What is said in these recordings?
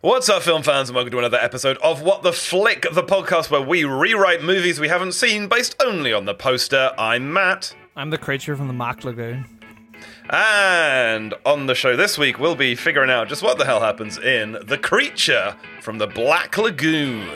What's up, film fans, and welcome to another episode of What the Flick, the podcast where we rewrite movies we haven't seen based only on the poster. I'm Matt. I'm the creature from the Mack Lagoon. And on the show this week, we'll be figuring out just what the hell happens in The Creature from the Black Lagoon.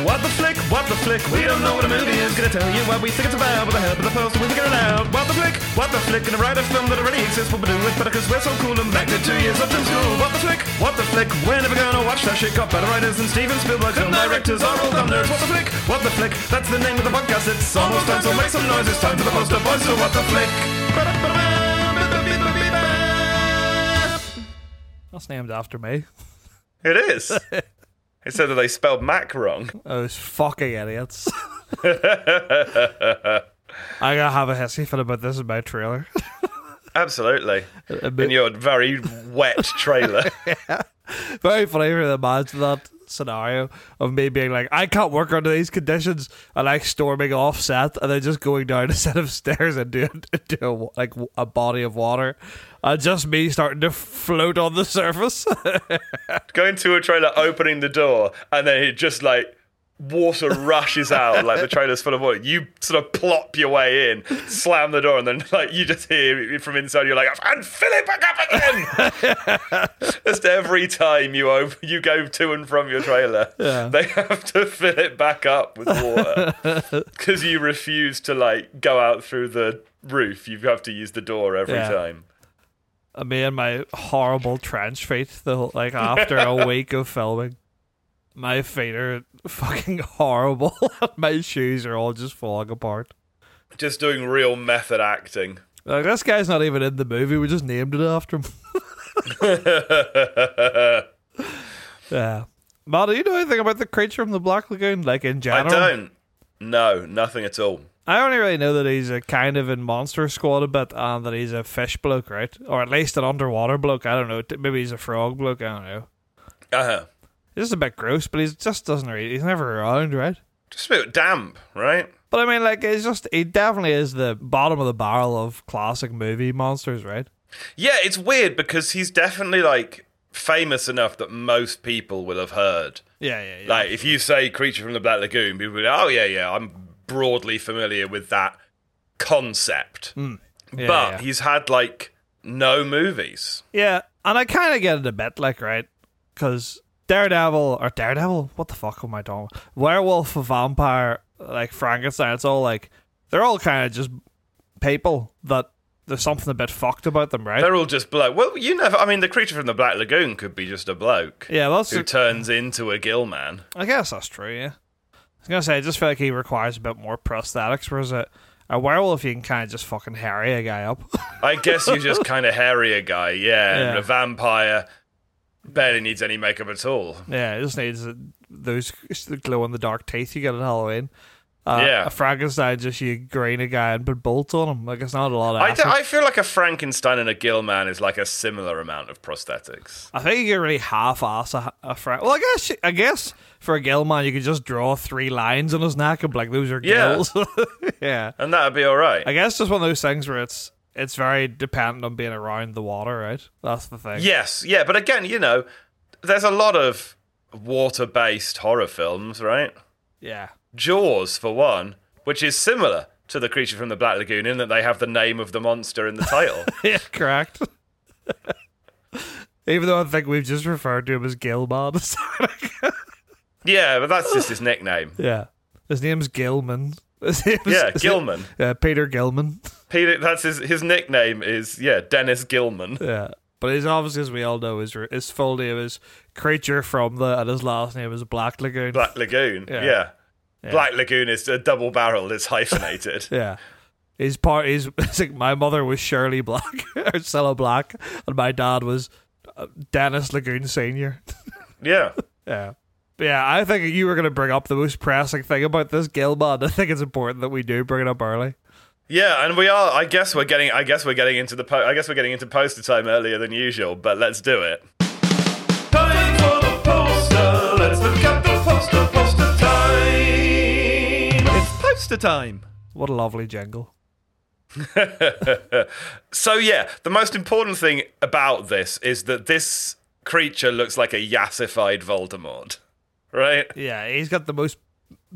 What the flick, what the flick, we don't know what a movie is. Gonna tell you what we think it's about with the help of the poster, we figure it out. What the flick, what the flick, gonna write a film that already exists, what we do it better cause we're so cool and back to two years up in school. What the flick, what the flick, we're never gonna watch that shit. Got better writers than Steven Spielberg, film directors are all dumb. What the flick, what the flick, that's the name of the podcast. It's almost time, so make some noise. It's time for the poster boys, so what the flick. That's named after me. It is. It said that they spelled Mack wrong. Oh, those fucking idiots. I gotta have a hissy fit about this in my trailer. Absolutely. In your very wet trailer. yeah. Very funny for to imagine that scenario of me being like, I can't work under these conditions, and like storming off set, and then just going down a set of stairs into, into a, like a body of water, and just me starting to float on the surface. Going to a trailer, opening the door, and then it just like water rushes out, like the trailer's full of water. You sort of plop your way in, slam the door, and then like you just hear from inside, you're like, and fill it back up again. just every time you op- you go to and from your trailer, Yeah. they have to fill it back up with water because you refuse to like go out through the roof. You have to use the door every Yeah. time. Uh, me and my horrible trench feet the whole, like after a week of filming my feet are fucking horrible my shoes are all just falling apart Just doing real method acting. like this guy's not even in the movie we just named it after him yeah Matt, do you know anything about the creature from the Black Lagoon? Like in general? I don't. No, nothing at all. I only really know that he's a kind of in Monster Squad a bit, and that he's a fish bloke, right? Or at least an underwater bloke. I don't know. Maybe he's a frog bloke. I don't know. Uh huh. He's just a bit gross, but he just doesn't really. He's never around, right? Just a bit damp, right? But I mean, like, it's just he definitely is the bottom of the barrel of classic movie monsters, right? Yeah, it's weird because he's definitely like famous enough that most people will have heard. Yeah, yeah, yeah. Like, if you say "Creature from the Black Lagoon," people will be like, "Oh yeah, yeah, I'm broadly familiar with that concept." Hmm. Yeah, but yeah. he's had like no movies. yeah, and I kind of get it a bit, like, right? Because Daredevil or Daredevil, what the fuck am I talking? about? Werewolf, vampire, like Frankenstein. It's all like they're all kind of just people that there's something a bit fucked about them, right? They're all just bloke. Well, you never. I mean, the creature from the Black Lagoon could be just a bloke yeah, that's. who turns into a gill man. I guess that's true. Yeah, I was gonna say I just feel like he requires a bit more prosthetics, whereas a, a werewolf you can kind of just fucking harry a guy up. I guess you just kind of harry a guy, yeah. And Yeah. a vampire barely needs any makeup at all. Yeah, it just needs those glow in the dark teeth you get at Halloween. Uh, Yeah. a Frankenstein just you green a guy and put bolts on him. Like it's not a lot of. I, effort. d- I feel like a Frankenstein and a gill man is like a similar amount of prosthetics. I think you can really half-ass a, a Frank. Well, I guess you- I guess for a gill man you could just draw three lines on his neck and be like those are Yeah. gills. yeah, And that'd be all right. I guess just one of those things where it's it's very dependent on being around the water, right? That's the thing. yes, yeah, but again, you know, there's a lot of water based horror films, right? Yeah. Jaws, for one, which is similar to the creature from the Black Lagoon in that they have the name of the monster in the title. Yeah, correct. Even though I think we've just referred to him as Gilman. yeah, but that's just his nickname. Yeah. His name's Gilman. His name's, Yeah, his Gilman. name- yeah, Peter Gilman. Peter, that's his his nickname is yeah Dennis Gilman. Yeah. But he's obviously, as we all know, his, his full name is Creature from the, and his last name is Black Lagoon. Black Lagoon. Yeah. Yeah. Yeah. Black Lagoon is a double barrel. It's hyphenated. Yeah. He's part. It's like my mother was Shirley Black or Cilla Black, and my dad was uh, Dennis Lagoon Senior. yeah. Yeah. But yeah, I think you were going to bring up the most pressing thing about this Gilman. I think it's important that we do bring it up early. Yeah, and we are. I guess we're getting. I guess we're getting into the. Po- I guess we're getting into poster time earlier than usual. But let's do it. Time for the poster. Let's look at the poster. Poster time. It's poster time. What a lovely jingle. So yeah, the most important thing about this is that this creature looks like a yassified Voldemort, right? Yeah, he's got the most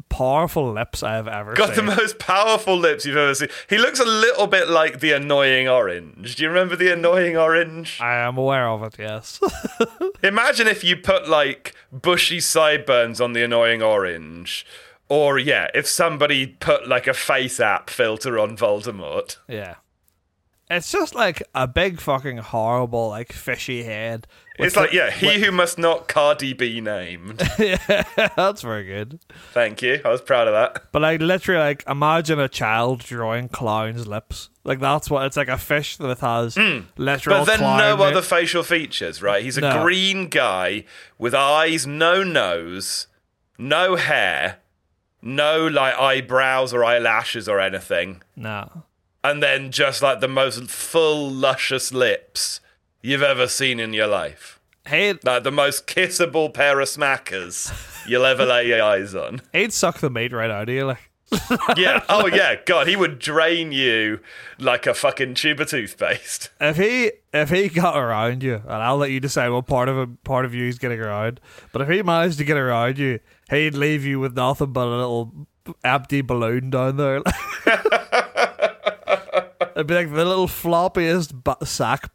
powerful lips I have ever Got the most powerful lips you've ever seen. He looks a little bit like the annoying orange. Do you remember the annoying orange? I am aware of it, yes. Imagine if you put like bushy sideburns on the annoying orange. Or yeah, if somebody put like a face app filter on Voldemort. yeah. It's just like a big fucking horrible, like fishy head. With It's like, yeah, he who must not Cardi be named. yeah, That's very good. Thank you. I was proud of that. But like literally, like imagine a child drawing clown's lips. Like that's what it's like a fish that has literal. Hmm. But then no other facial features, right? He's a No. green guy with eyes, no nose, no hair, no like eyebrows or eyelashes or anything. No. And then just like the most full, luscious lips you've ever seen in your life. Hey, Like the most kissable pair of smackers you'll ever lay your eyes on. he'd suck the meat right out of you. Like Yeah. Oh, yeah. God, he would drain you like a fucking tube of toothpaste. if he if he got around you, and I'll let you decide what part of him, part of you he's getting around. But if he managed to get around you, he'd leave you with nothing but a little empty balloon down there. It'd be like the little floppiest sack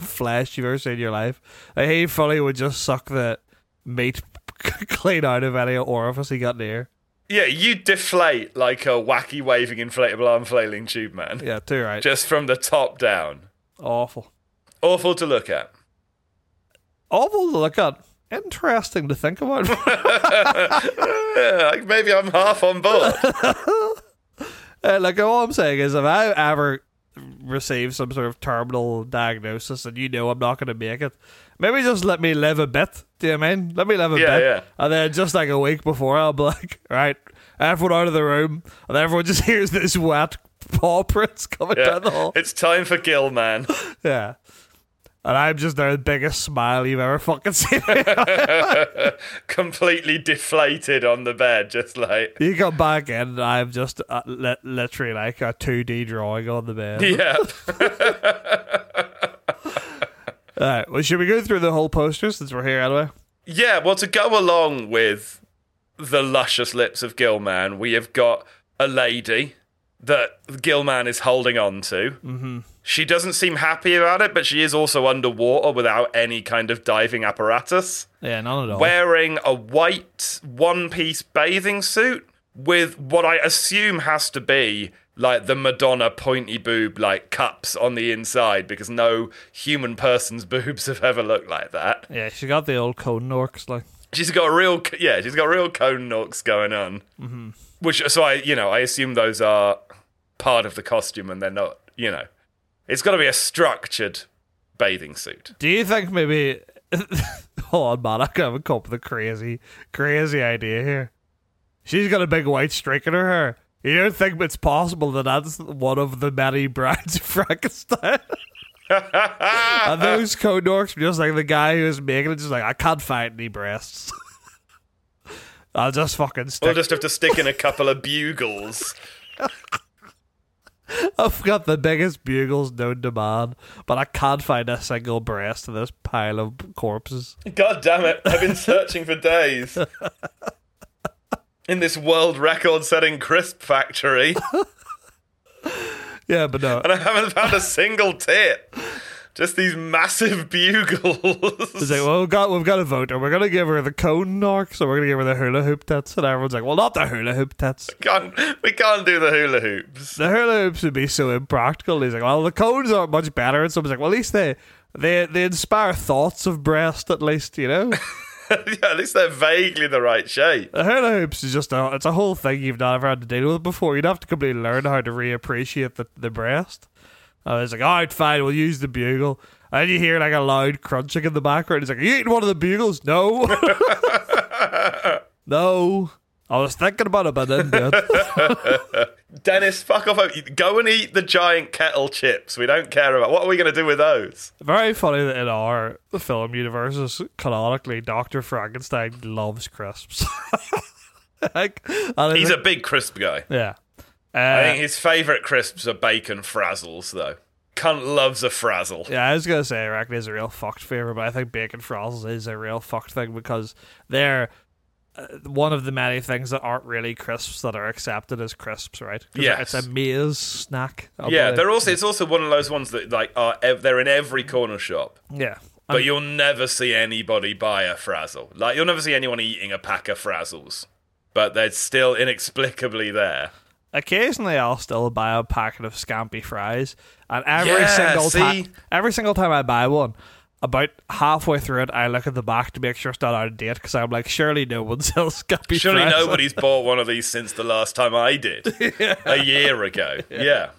flesh you've ever seen in your life. Like he fully would just suck the meat clean out of any orifice he got near. Yeah, you deflate like a wacky waving inflatable arm flailing tube man. Yeah, too right. Just from the top down. Awful. Awful to look at. Awful to look at. Interesting to think about. Yeah, like maybe I'm half on board. Uh, like all I'm saying is, if I ever receive some sort of terminal diagnosis and you know I'm not going to make it, maybe just let me live a bit. Do you know I mean? Let me live a Yeah, bit, yeah. and then just like a week before, I'll be like, right, everyone out of the room, and everyone just hears this wet paw prints coming Yeah. down the hall. It's time for Gill Man. Yeah. And I'm just there, the biggest smile you've ever fucking seen. Completely deflated on the bed, just like. you come back in, and I'm just uh, li- literally like a 2D drawing on the bed. Yeah. All right, well, should we go through the whole poster since we're here anyway? Yeah, well, to go along with the luscious lips of Gilman, we have got a lady that Gilman is holding on to. Mm-hmm. She doesn't seem happy about it, but she is also underwater without any kind of diving apparatus, Yeah, none at all. wearing a white one piece bathing suit with what I assume has to be like the Madonna pointy boob like cups on the inside because no human person's boobs have ever looked like that. Yeah, she got the old cone norks like. She's got real, yeah, she's got real cone knocks going on. Mm-hmm. Which, so I, you know, I assume those are part of the costume, and they're not, you know, it's got to be a structured bathing suit. Do you think maybe? Hold on, man. I can have come up with a crazy, crazy idea here. She's got a big white streak in her hair. You don't think it's possible that that's one of the many brides of Frankenstein? and those cone dorks just like the guy who was making it, just like I can't find any breasts. I'll just fucking We'll just have to stick in a couple of bugles. I've got the biggest bugles known to man, but I can't find a single breast in this pile of corpses. God damn it! I've been searching for days in this world record-setting crisp factory, Yeah, but no. and I haven't found a single tit. Just these massive bugles. It's like, well, we've got, we've got a voter. We're going to give her the cone narc, so we're going to give her the hula hoop tits. And everyone's like, well, not the hula hoop tits. can't, we can't do the hula hoops. The hula hoops would be so impractical. He's like, well, the cones aren't much better. And someone's like, well, at least they, they, they inspire thoughts of breast, at least, you know? yeah, at least they're vaguely the right shape. the hula hoops is just a, it's a whole thing you've never had to deal with before. You'd have to completely learn how to reappreciate the, the breast. I was like, all right, fine, we'll use the bugle. And you hear like a loud crunching in the background. He's like, Are you eating one of the bugles? No. no. I was thinking about it, but I didn't do it. Dennis, fuck off. Go and eat the giant kettle chips. We don't care about. What are we going to do with those? Very funny that in our film universes, canonically, Dr. Frankenstein loves crisps. like, He's a big crisp guy. like- yeah. I Uh, think his favourite crisps are bacon frazzles, though. cunt loves a frazzle. Yeah, I was gonna say I is a real fucked favorite, but I think bacon frazzles is a real fucked thing because they're uh, one of the many things that aren't really crisps that are accepted as crisps, right? Yes. it's a maize snack. Yeah, they're also it's also one of those ones that like are ev- they're in every corner shop. yeah. But you'll never see anybody buy a frazzle. Like you'll never see anyone eating a pack of frazzles. But they're still inexplicably there. Occasionally, I'll still buy a packet of scampi fries, and every Yeah, single time, every single time I buy one, about halfway through it, I look at the back to make sure it's not out of date because I'm like, surely no one sells scampi Surely fries. nobody's bought one of these since the last time I did. A year ago. Yeah.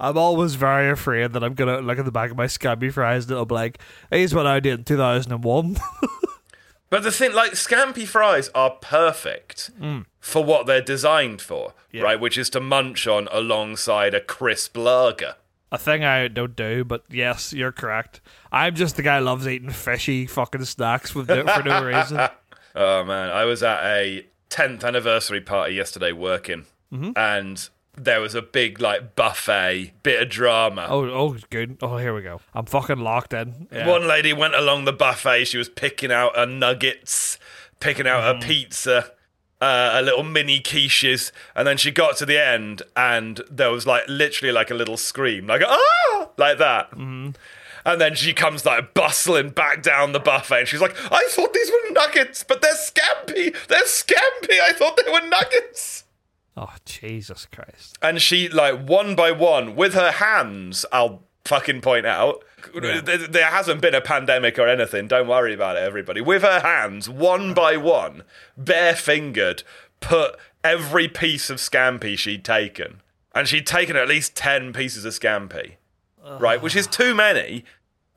I'm always very afraid that I'm gonna look at the back of my scampi fries and it'll be like, "Here's what I did in 2001." But the thing, like, scampi fries are perfect for what they're designed for, Yeah. right? Which is to munch on alongside a crisp lager. a thing I don't do, but yes, you're correct. I'm just the guy who loves eating fishy fucking snacks with no, for no reason. Oh man, I was at a 10th anniversary party yesterday working, Mm-hmm. and there was a big like buffet, bit of drama. Oh, oh, good. Oh, here we go. I'm fucking locked in. Yeah. One lady went along the buffet. She was picking out her nuggets, picking out Mm-hmm. her pizza, uh, a little mini quiches, and then she got to the end, and there was like literally like a little scream, like ah, like that. Mm-hmm. And then she comes like bustling back down the buffet, and she's like, "I thought these were nuggets, but they're scampi. They're scampi. I thought they were nuggets." Oh, Jesus Christ. and she like one by one with her hands i'll fucking point out Yeah. there, there hasn't been a pandemic or anything don't worry about it everybody with her hands one by one bare fingered put every piece of scampi she'd taken and she'd taken at least 10 pieces of scampi right which is too many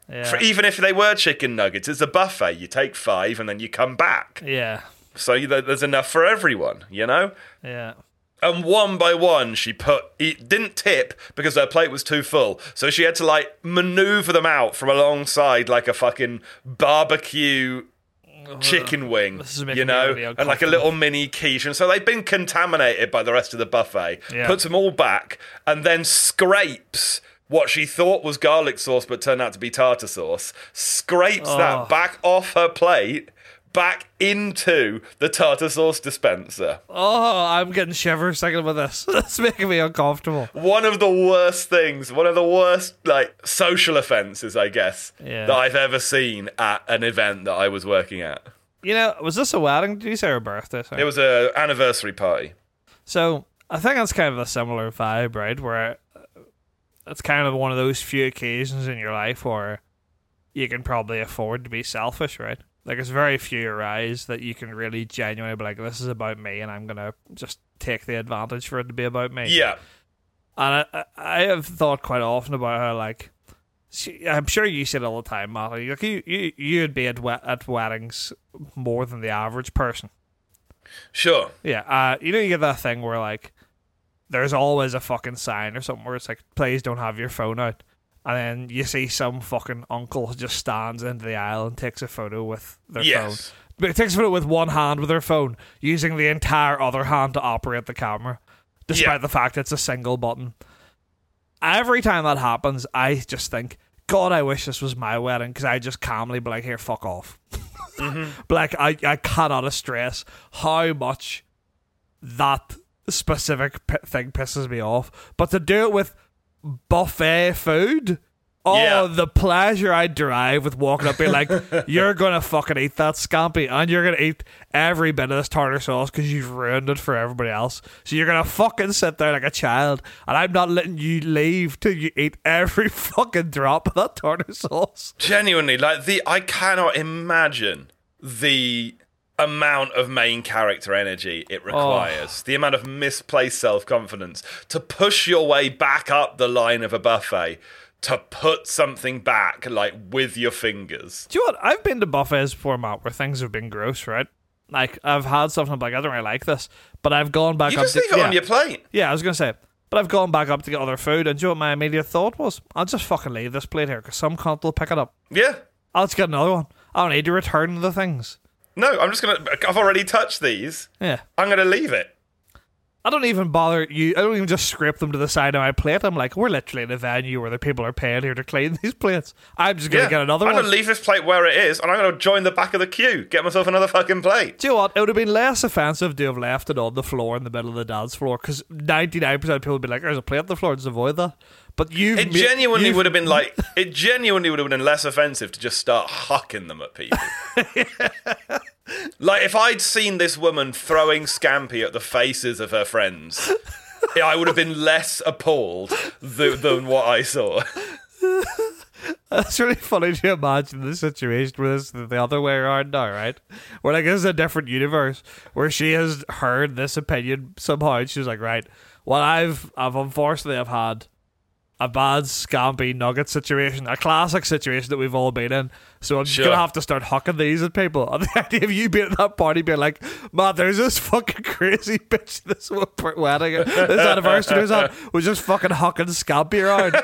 Yeah. for even if they were chicken nuggets it's a buffet you take five and then you come back yeah. so you- there's enough for everyone you know Yeah. And one by one, she put it didn't tip because her plate was too full. So she had to like maneuver them out from alongside like a fucking barbecue chicken wing, This is making you know, really and like a little mini quiche. And so they've been contaminated by the rest of the buffet. Yeah. Puts them all back and then scrapes. What she thought was garlic sauce, but turned out to be tartar sauce, scrapes Oh. that back off her plate, back into the tartar sauce dispenser. Oh, I'm getting shivers thinking about this. That's making me uncomfortable. one of the worst things, one of the worst like social offences, I guess, Yeah. that I've ever seen at an event that I was working at. You know, was this a wedding? Did you say her birthday? Sorry. It was a anniversary party. So I think that's kind of a similar vibe, right? Where it's kind of one of those few occasions in your life where you can probably afford to be selfish, right? Like it's very few arise that you can really genuinely be like, "This is about me," and I'm gonna just take the advantage for it to be about me. Yeah, And I, I- have thought quite often about how, like, she, I'm sure you it all the time, Molly. Like you, you, you'd be at we- at weddings more than the average person. sure. Yeah, uh, you know, you get that thing where like there's always a fucking sign or something where it's like, please don't have your phone out. And then you see some fucking uncle just stands into the aisle and takes a photo with their Yes. phone. But it takes a photo with one hand with their phone, using the entire other hand to operate the camera, despite Yeah. the fact it's a single button. Every time that happens, I just think, God, I wish this was my wedding because I just calmly be like, here, fuck off. Mm-hmm. But like, I, I cannot stress how much that specific p- thing pisses me off. But to do it with buffet food, oh, Yeah. the pleasure I derive with walking up being like, you're gonna fucking eat that scampi and you're gonna eat every bit of this tartar sauce because you've ruined it for everybody else. So you're gonna fucking sit there like a child, and I'm not letting you leave till you eat every fucking drop of that tartar sauce. Genuinely, like the I cannot imagine the amount of main character energy it oh. requires, the amount of misplaced self confidence to push your way back up the line of a buffet. To put something back, like with your fingers. Do you know what? I've been to buffets before, Matt, where things have been gross, right? Like I've had something I'm like, I don't really like this, but I've gone back You up just to leave it yeah. on your plate. Yeah, I was gonna say, but I've gone back up to get other food, and do you know what my immediate thought was? I'll just fucking leave this plate here because some cunt will pick it up. Yeah. I'll just get another one. I don't need to return the things. No, I'm just gonna. I've already touched these. Yeah, I'm gonna leave it. I don't even bother you. I don't even just scrape them to the side of my plate. I'm like, we're literally in a venue where the people are paying here to clean these plates. I'm just gonna get another one. I'm gonna leave this plate where it is, and I'm gonna join the back of the queue, get myself another fucking plate. Do you know what? It would have been less offensive to have left it on the floor in the middle of the dance floor because 99% of people would be like, there's a plate on the floor, just avoid that. But you've It genuinely would have been like, it genuinely would have been less offensive to just start hucking them at people. like if I'd seen this woman throwing scampi at the faces of her friends, I would have been less appalled th- than what I saw. That's really funny to imagine the situation where this the other way around now, right? Where like this is a different universe where she has heard this opinion somehow and she's like, right, well I've I've unfortunately I've had a bad scampy nugget situation, a classic situation that we've all been in. So I'm just Sure. gonna have to start hucking these at people. And the idea of you being at that party being like, man, there's this fucking crazy bitch this wedding this anniversary was on was just fucking hucking scampy around.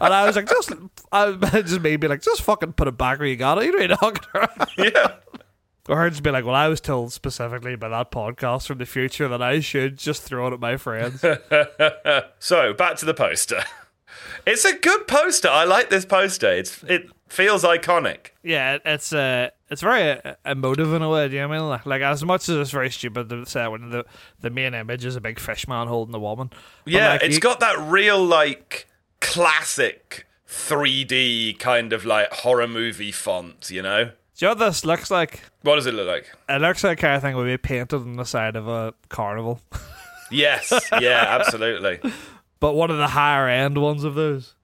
And I was like, just I just made me like, just fucking put it back where you got it. You don't need to huck it around. Yeah. Or her just be like, well, I was told specifically by that podcast from the future that I should just throw it at my friends. So back to the poster. It's a good poster. I like this poster. It's it feels iconic. yeah, it- it's uh, it's very uh, emotive in a way. Do you know what I mean? Like, like as much as it's very stupid to say when the the main image is a big fish man holding a woman. Yeah, like, it's you- got that real like classic 3D kind of like horror movie font, you know? Do you know what this looks like? What does it look like? It looks like kind of thing would be painted on the side of a carnival, Yes, yeah, absolutely. But one of the higher end ones of those.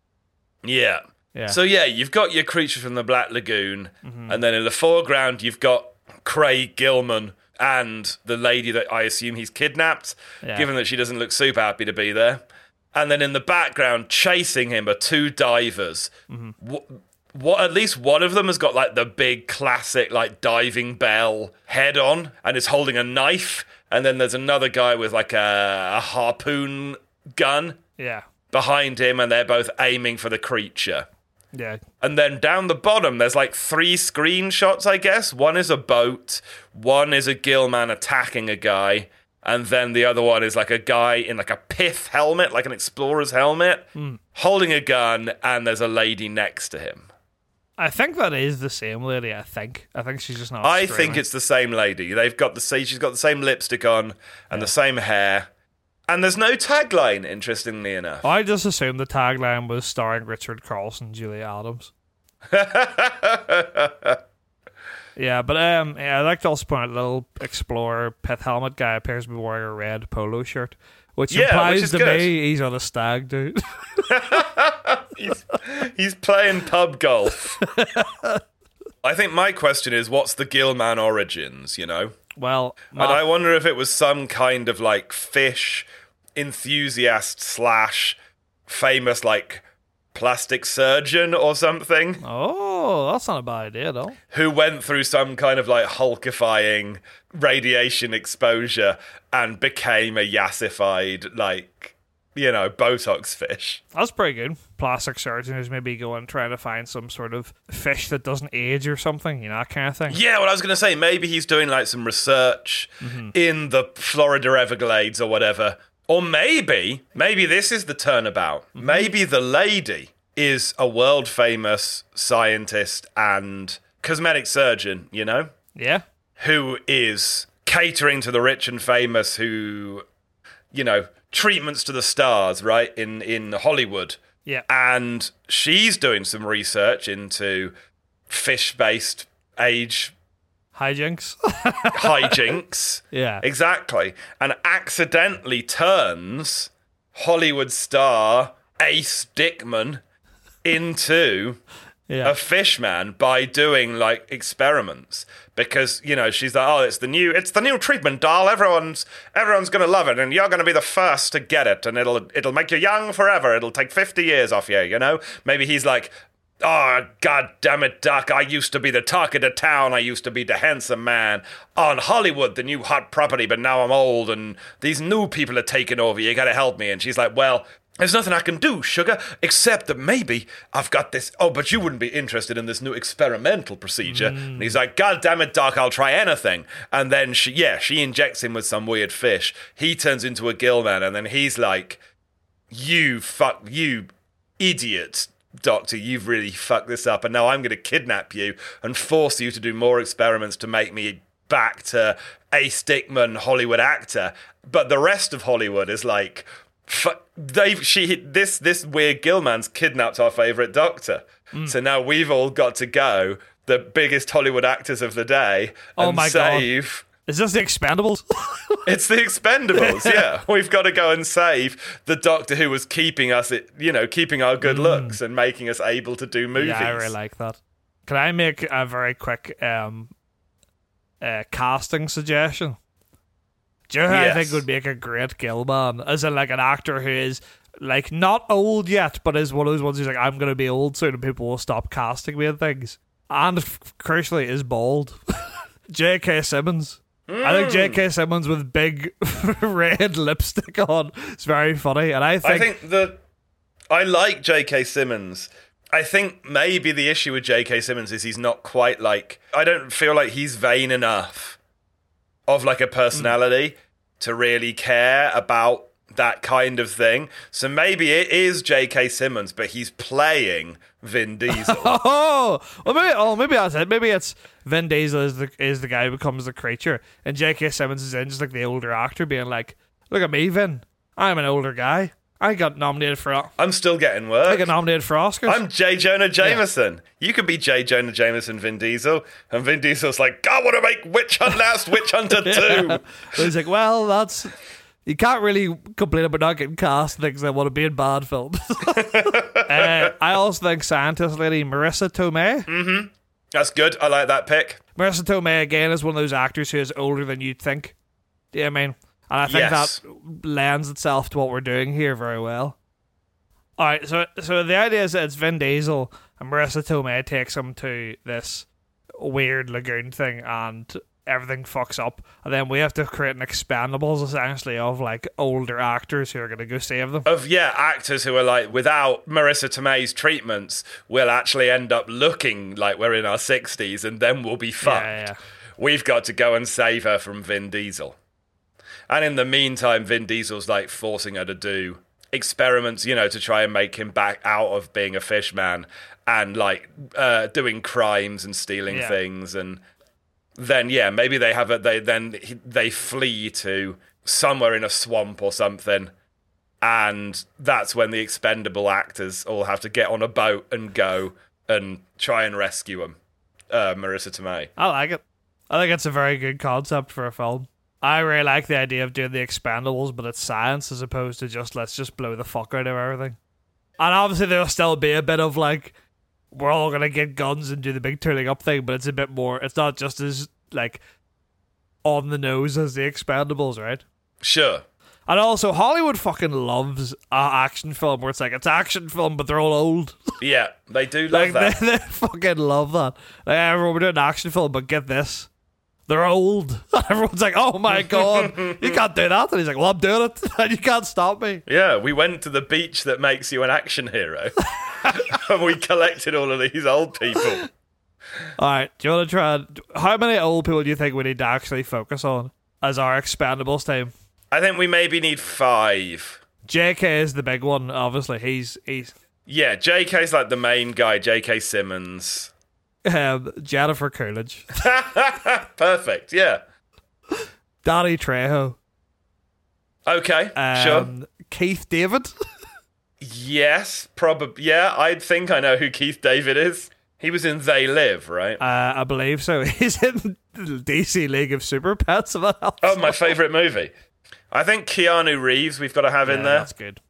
Yeah. Yeah. So yeah, you've got your creature from the Black Lagoon, Mm-hmm. and then in the foreground you've got Craig Gilman and the lady that I assume he's kidnapped, Yeah. given that she doesn't look super happy to be there. And then in the background, chasing him are two divers. Mm-hmm. What, what? At least one of them has got like the big classic like diving bell head on, and is holding a knife. And then there's another guy with like a, a harpoon gun Yeah, behind him, and they're both aiming for the creature. yeah, And then down the bottom, there's like three screenshots, I guess. One is a boat, one is a gillman attacking a guy, and then the other one is like a guy in like a pith helmet, like an explorer's helmet, hmm. holding a gun, and there's a lady next to him. I think that is the same lady. I think. I think she's just not. I think it's the same lady. They've got the same, she's got the same lipstick on and the same hair. And there's no tagline, interestingly enough. I just assumed the tagline was starring Richard Carlson, Julia Adams. yeah, but um, yeah, I'd like to also point out the little explorer pith helmet guy appears to be wearing a red polo shirt, which Yeah, implies which to good. me he's on a stag dude. he's, he's playing pub golf. I think my question is what's the Gillman origins, you know? Well, And I wonder if it was some kind of like fish enthusiast slash famous like plastic surgeon or something oh, that's not a bad idea though. who went through some kind of like hulkifying radiation exposure and became a yassified like you know botox fish That's pretty good. Plastic surgeon who's maybe going trying to find some sort of fish that doesn't age or something, you know, that kind of thing. Yeah, well, I was going to say maybe he's doing like some research mm-hmm. in the Florida Everglades or whatever. Or maybe, maybe this is the turnabout. Mm-hmm. Maybe the lady is a world famous scientist and cosmetic surgeon, you know, Yeah. who is catering to the rich and famous who, you know, treatments to the stars, right, in, in Hollywood Yeah. and she's doing some research into fish-based age Hijinks. hijinks. yeah. exactly, and accidentally turns Hollywood star Ace Dickman into Yeah. a fish man by doing like experiments because you know she's like oh it's the new it's the new treatment doll everyone's everyone's gonna love it and you're gonna be the first to get it and it'll it'll make you young forever it'll take 50 years off you you know maybe he's like Oh, god damn it, Doc. I used to be the talk of the town. I used to be the handsome man on Hollywood, the new hot property, but now I'm old and these new people are taking over. You gotta help me. And she's like, Well, There's nothing I can do, sugar, except that maybe I've got this. Oh, but you wouldn't be interested in this new experimental procedure. Mm. And he's like, God damn it, Doc, I'll try anything. And then she, yeah, she injects him with some weird fish. He turns into a gill man, and then he's like, You fuck, you idiot, Doctor, you've really fucked this up. And now I'm going to kidnap you and force you to do more experiments to make me back to a stickman Hollywood actor. But the rest of Hollywood is like, F- Dave, she this this weird Gillman's kidnapped our favorite doctor. So now we've all got to go, the biggest Hollywood actors of the day, Oh and my God. Is this the Expendables? It's the Expendables, yeah. We've got to go and save the doctor who was keeping us, you know, keeping our good looks and making us able to do movies. Mm. yeah, I really like that. Can I make a very quick um, uh, casting suggestion? Do you know who I think would make a great Gilman? As in, like, an actor who is, like, not old yet, but is one of those ones who's like, I'm going to be old soon and people will stop casting me and things. And, f- crucially, is bald. J.K. Simmons. I think J.K. Hmm. Simmons with big red lipstick on is very funny. And I think, I think the I like J.K. Simmons. I think maybe the issue with J.K. Simmons is he's not quite like I don't feel like he's vain enough of like a personality mm. to really care about that kind of thing. So maybe it is J.K. Simmons, but he's playing Vin Diesel. Oh, well, maybe. Oh, maybe that's it. Maybe it's Vin Diesel is the is the guy who becomes the creature, and J.K. Simmons is in just like the older actor, being like, "Look at me, Vin. I'm an older guy. I got nominated for. I'm still getting worse. I work. got nominated for Oscars. I'm J. Jonah Jameson. You could be J. Jonah Jameson, Vin Diesel, and Vin Diesel's like, I want to make Witch Hunt Last Witch Hunter 2. But he's like, well, that's you can't really complain about not getting cast things that want to be in bad films. uh, I also think scientist lady Marisa Tomei. That's good. I like that pick. Marisa Tomei again is one of those actors who is older than you'd think. Yeah, I mean? And I think Yes. that lends itself to what we're doing here very well. All right, so so the idea is that it's Vin Diesel and Marisa Tomei takes him to this weird lagoon thing, and everything fucks up, and then we have to create an Expendables essentially of like older actors who are going to go save them. Of, yeah, actors who are like, without Marisa Tomei's treatments, we'll actually end up looking like we're in our 60s and then we'll be fucked. Yeah, yeah. We've got to go and save her from Vin Diesel. And in the meantime, Vin Diesel's like forcing her to do experiments, you know, to try and make him back out of being a fish man and like uh, doing crimes and stealing Yeah. things. And then, yeah, maybe they have a, they then he- they flee to somewhere in a swamp or something. And that's when the expendable actors all have to get on a boat and go and try and rescue him. Uh, Marisa Tomei. I like it. I think it's a very good concept for a film. I really like the idea of doing the Expendables, but it's science as opposed to just let's just blow the fuck out of everything. And obviously there'll still be a bit of like we're all gonna get guns and do the big turning up thing, but it's a bit more. It's not just as like on the nose as the Expendables, right? Sure. And also Hollywood fucking loves a action film where it's like it's action film, but they're all old. Yeah, they do love Like that. they, they fucking love that. Like everyone we're doing an action film, but get this. They're old. Everyone's like, oh my god, you can't do that. And he's like, well, I'm doing it. And you can't stop me. Yeah, we went to the beach that makes you an action hero. and we collected all of these old people. All right, do you want to try? and- How many old people do you think we need to actually focus on as our Expendables team? I think we maybe need five. JK is the big one, obviously. He's he's Yeah, JK's like the main guy, JK Simmons. Um, Jennifer Coolidge, Perfect, yeah. Danny Trejo, Okay, sure. um, Keith David. Yes, probably. Yeah, I think I know who Keith David is. He was in They Live, right? Uh, I believe so. He's in the DC League of Super Pets. If that helps. oh, my favourite movie. I think Keanu Reeves we've got to have in there. That's good.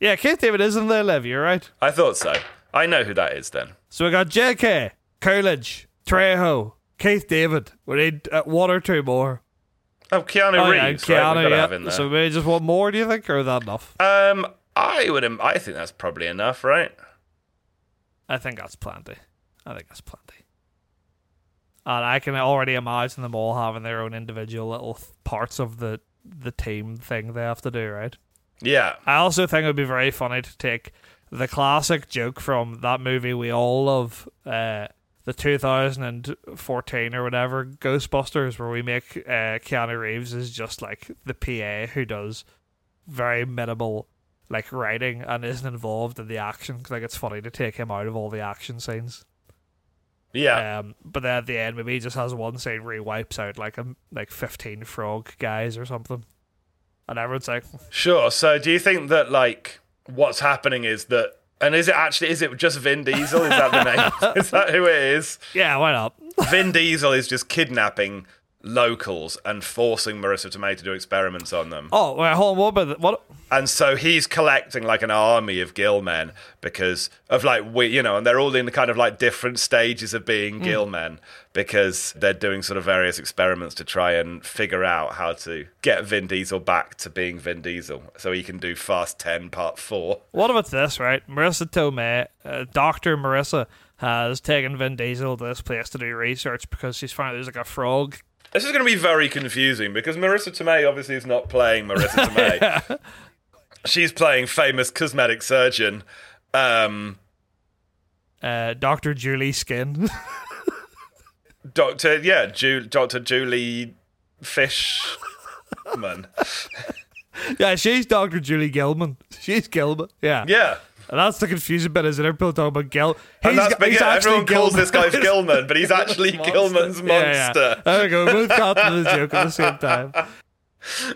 Yeah, Keith David is in They Live. You're right. I thought so. I know who that is then. So we got J.K., Coolidge, Trejo, Keith David. We need uh, one or two more. Oh, Keanu Oh, yeah, Reeves. right? To have in yeah. So maybe just one more. Do you think, or is that enough? Um, I would. im- I think that's probably enough, right? I think that's plenty. I think that's plenty. And I can already imagine them all having their own individual little parts of the the team thing they have to do, right? Yeah. I also think it would be very funny to take the classic joke from that movie we all love, uh, the 2014 or whatever Ghostbusters, where we make uh, Keanu Reeves is just like the PA who does very minimal like writing and isn't involved in the action. like it's funny to take him out of all the action scenes. Yeah. Um, but then at the end, maybe he just has one scene where he wipes out like a, like 15 frog guys or something. And everyone's like, Sure. So do you think that like what's happening is that and is it actually is it just Vin Diesel? Is that the name? is that who it is? yeah, why not? Vin Diesel is just kidnapping locals and forcing Marisa Tomei to do experiments on them. Oh, wait, hold on. What about the, what? And so he's collecting like an army of gill men because of like we you know, and they're all in the kind of like different stages of being gill men because they're doing sort of various experiments to try and figure out how to get Vin Diesel back to being Vin Diesel so he can do Fast 10 Part 4. What about this, right? Marisa Tomei, uh, Dr. Marissa, has taken Vin Diesel to this place to do research because she's found there's like a frog. This is going to be very confusing because Marisa Tomei obviously is not playing Marisa Tomei. She's playing famous cosmetic surgeon. Um, Uh, Dr. Julie Skin. Doctor, yeah, Ju- Doctor Julie Fishman. yeah, she's Dr. Julie Gilman. She's Gilman. Yeah. Yeah. And that's the confusing bit, is it? People talking about Gil. And He's- that's big. he's Yeah, actually everyone calls Gilman. this guy Gilman, but he's actually Gilman's Yeah, yeah. monster. There we go. We both got to the joke at the same time.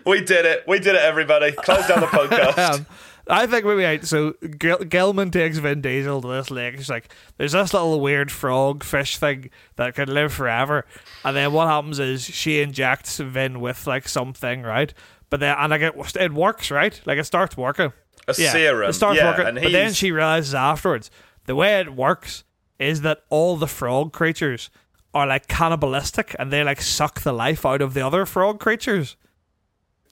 We did it. We did it, everybody. Close down the podcast. Um, I think maybe right. So Gil- Gilman takes Vin Diesel to this lake. She's like, "There's this little weird frog fish thing that could live forever." And then what happens is she injects Vin with like something, right? But then and like it, it works, right? Like it starts working. A Yeah, serum. It starts yeah, working. and But then she realizes afterwards the way it works is that all the frog creatures are like cannibalistic and they like suck the life out of the other frog creatures.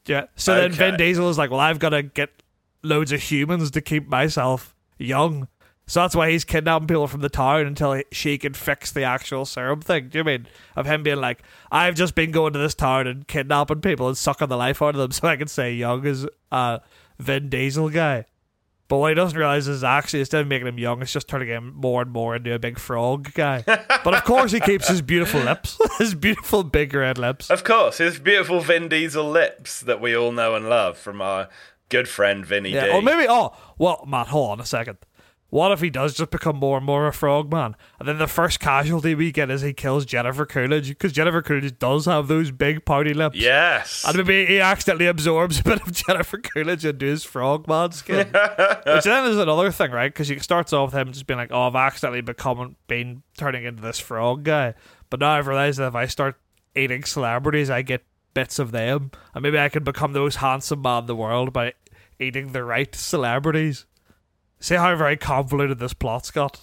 Yeah. So then Vin Diesel is like, well, I've got to get loads of humans to keep myself young. So that's why he's kidnapping people from the town until he, she can fix the actual serum thing. Do you mean of him being like, I've just been going to this town and kidnapping people and sucking the life out of them so I can stay young as a Vin Diesel guy. But what he doesn't realize is actually instead of making him young, it's just turning him more and more into a big frog guy. but of course, he keeps his beautiful lips, his beautiful big red lips. Of course, his beautiful Vin Diesel lips that we all know and love from our good friend Vinny Yeah. D. Or maybe, oh, well, Matt, hold on a second. What if he does just become more and more a frog man? And then the first casualty we get is he kills Jennifer Coolidge because Jennifer Coolidge does have those big pouty lips. yes. And maybe he accidentally absorbs a bit of Jennifer Coolidge into his frogman skin. Which then is another thing, right? Because he starts off with him just being like, oh, I've accidentally become, been turning into this frog guy. But now I've realized that if I start eating celebrities, I get bits of them. And maybe I can become the most handsome man in the world by eating the right celebrities. See how very convoluted this plot's got?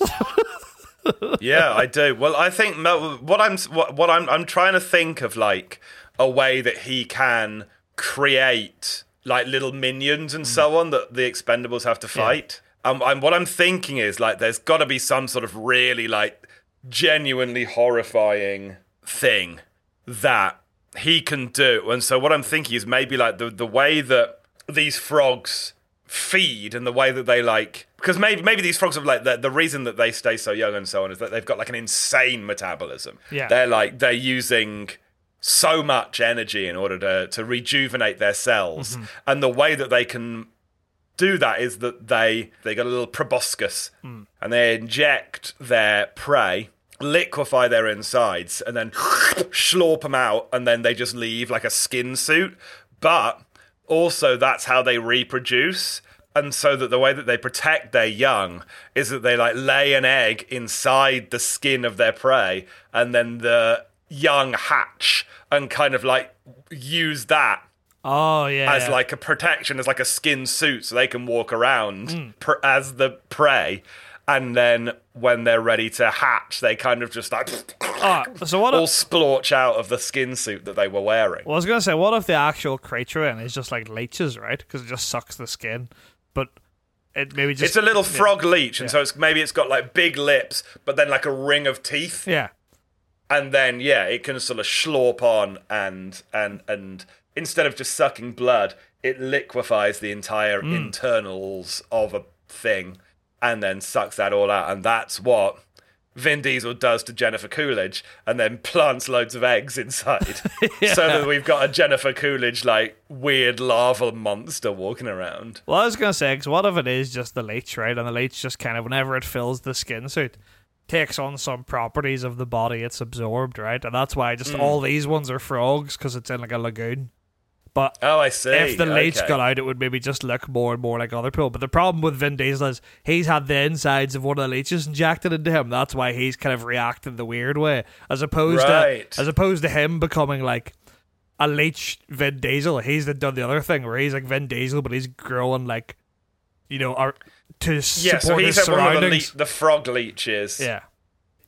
yeah, I do. Well, I think what I'm what, what I'm I'm trying to think of like a way that he can create like little minions and so on that the Expendables have to fight. Um, and what I'm thinking is like there's got to be some sort of really like genuinely horrifying thing that he can do. And so what I'm thinking is maybe like the the way that these frogs feed and the way that they like because maybe maybe these frogs have like the, the reason that they stay so young and so on is that they've got like an insane metabolism. Yeah. They're like they're using so much energy in order to to rejuvenate their cells. Mm-hmm. And the way that they can do that is that they they got a little proboscis mm. and they inject their prey liquefy their insides and then slurp them out and then they just leave like a skin suit but also that's how they reproduce and so that the way that they protect their young is that they like lay an egg inside the skin of their prey and then the young hatch and kind of like use that oh, yeah. as like a protection, as like a skin suit, so they can walk around pr- as the prey. And then when they're ready to hatch, they kind of just like Ah, so what all if, splorch out of the skin suit that they were wearing. well, I was going to say, what if the actual creature in is just like leeches, right? Because it just sucks the skin. But it maybe just. It's a little frog leech, and so it's maybe it's got like big lips, but then like a ring of teeth, Yeah. and then yeah, it can sort of slurp on and and and instead of just sucking blood, it liquefies the entire Hmm. internals of a thing and then sucks that all out. And that's what Vin Diesel does to Jennifer Coolidge and then plants loads of eggs inside. So that we've got a Jennifer Coolidge, like, weird lava monster walking around. Well, I was gonna say, because what if it is just the leech, right? And the leech just kind of, whenever it fills the skin suit, takes on some properties of the body it's absorbed, right? And that's why just Hmm. all these ones are frogs because it's in like a lagoon. But Oh, I see. if the leech Okay. got out, it would maybe just look more and more like other people. But the problem with Vin Diesel is he's had the insides of one of the leeches injected into him. That's why he's kind of reacted the weird way, as opposed Right. to as opposed to him becoming like a leech Vin Diesel. He's the, done the other thing where he's like Vin Diesel, but he's growing like you know, ar- to Yeah, support so he's his had one of the, surroundings. le- the frog leeches yeah,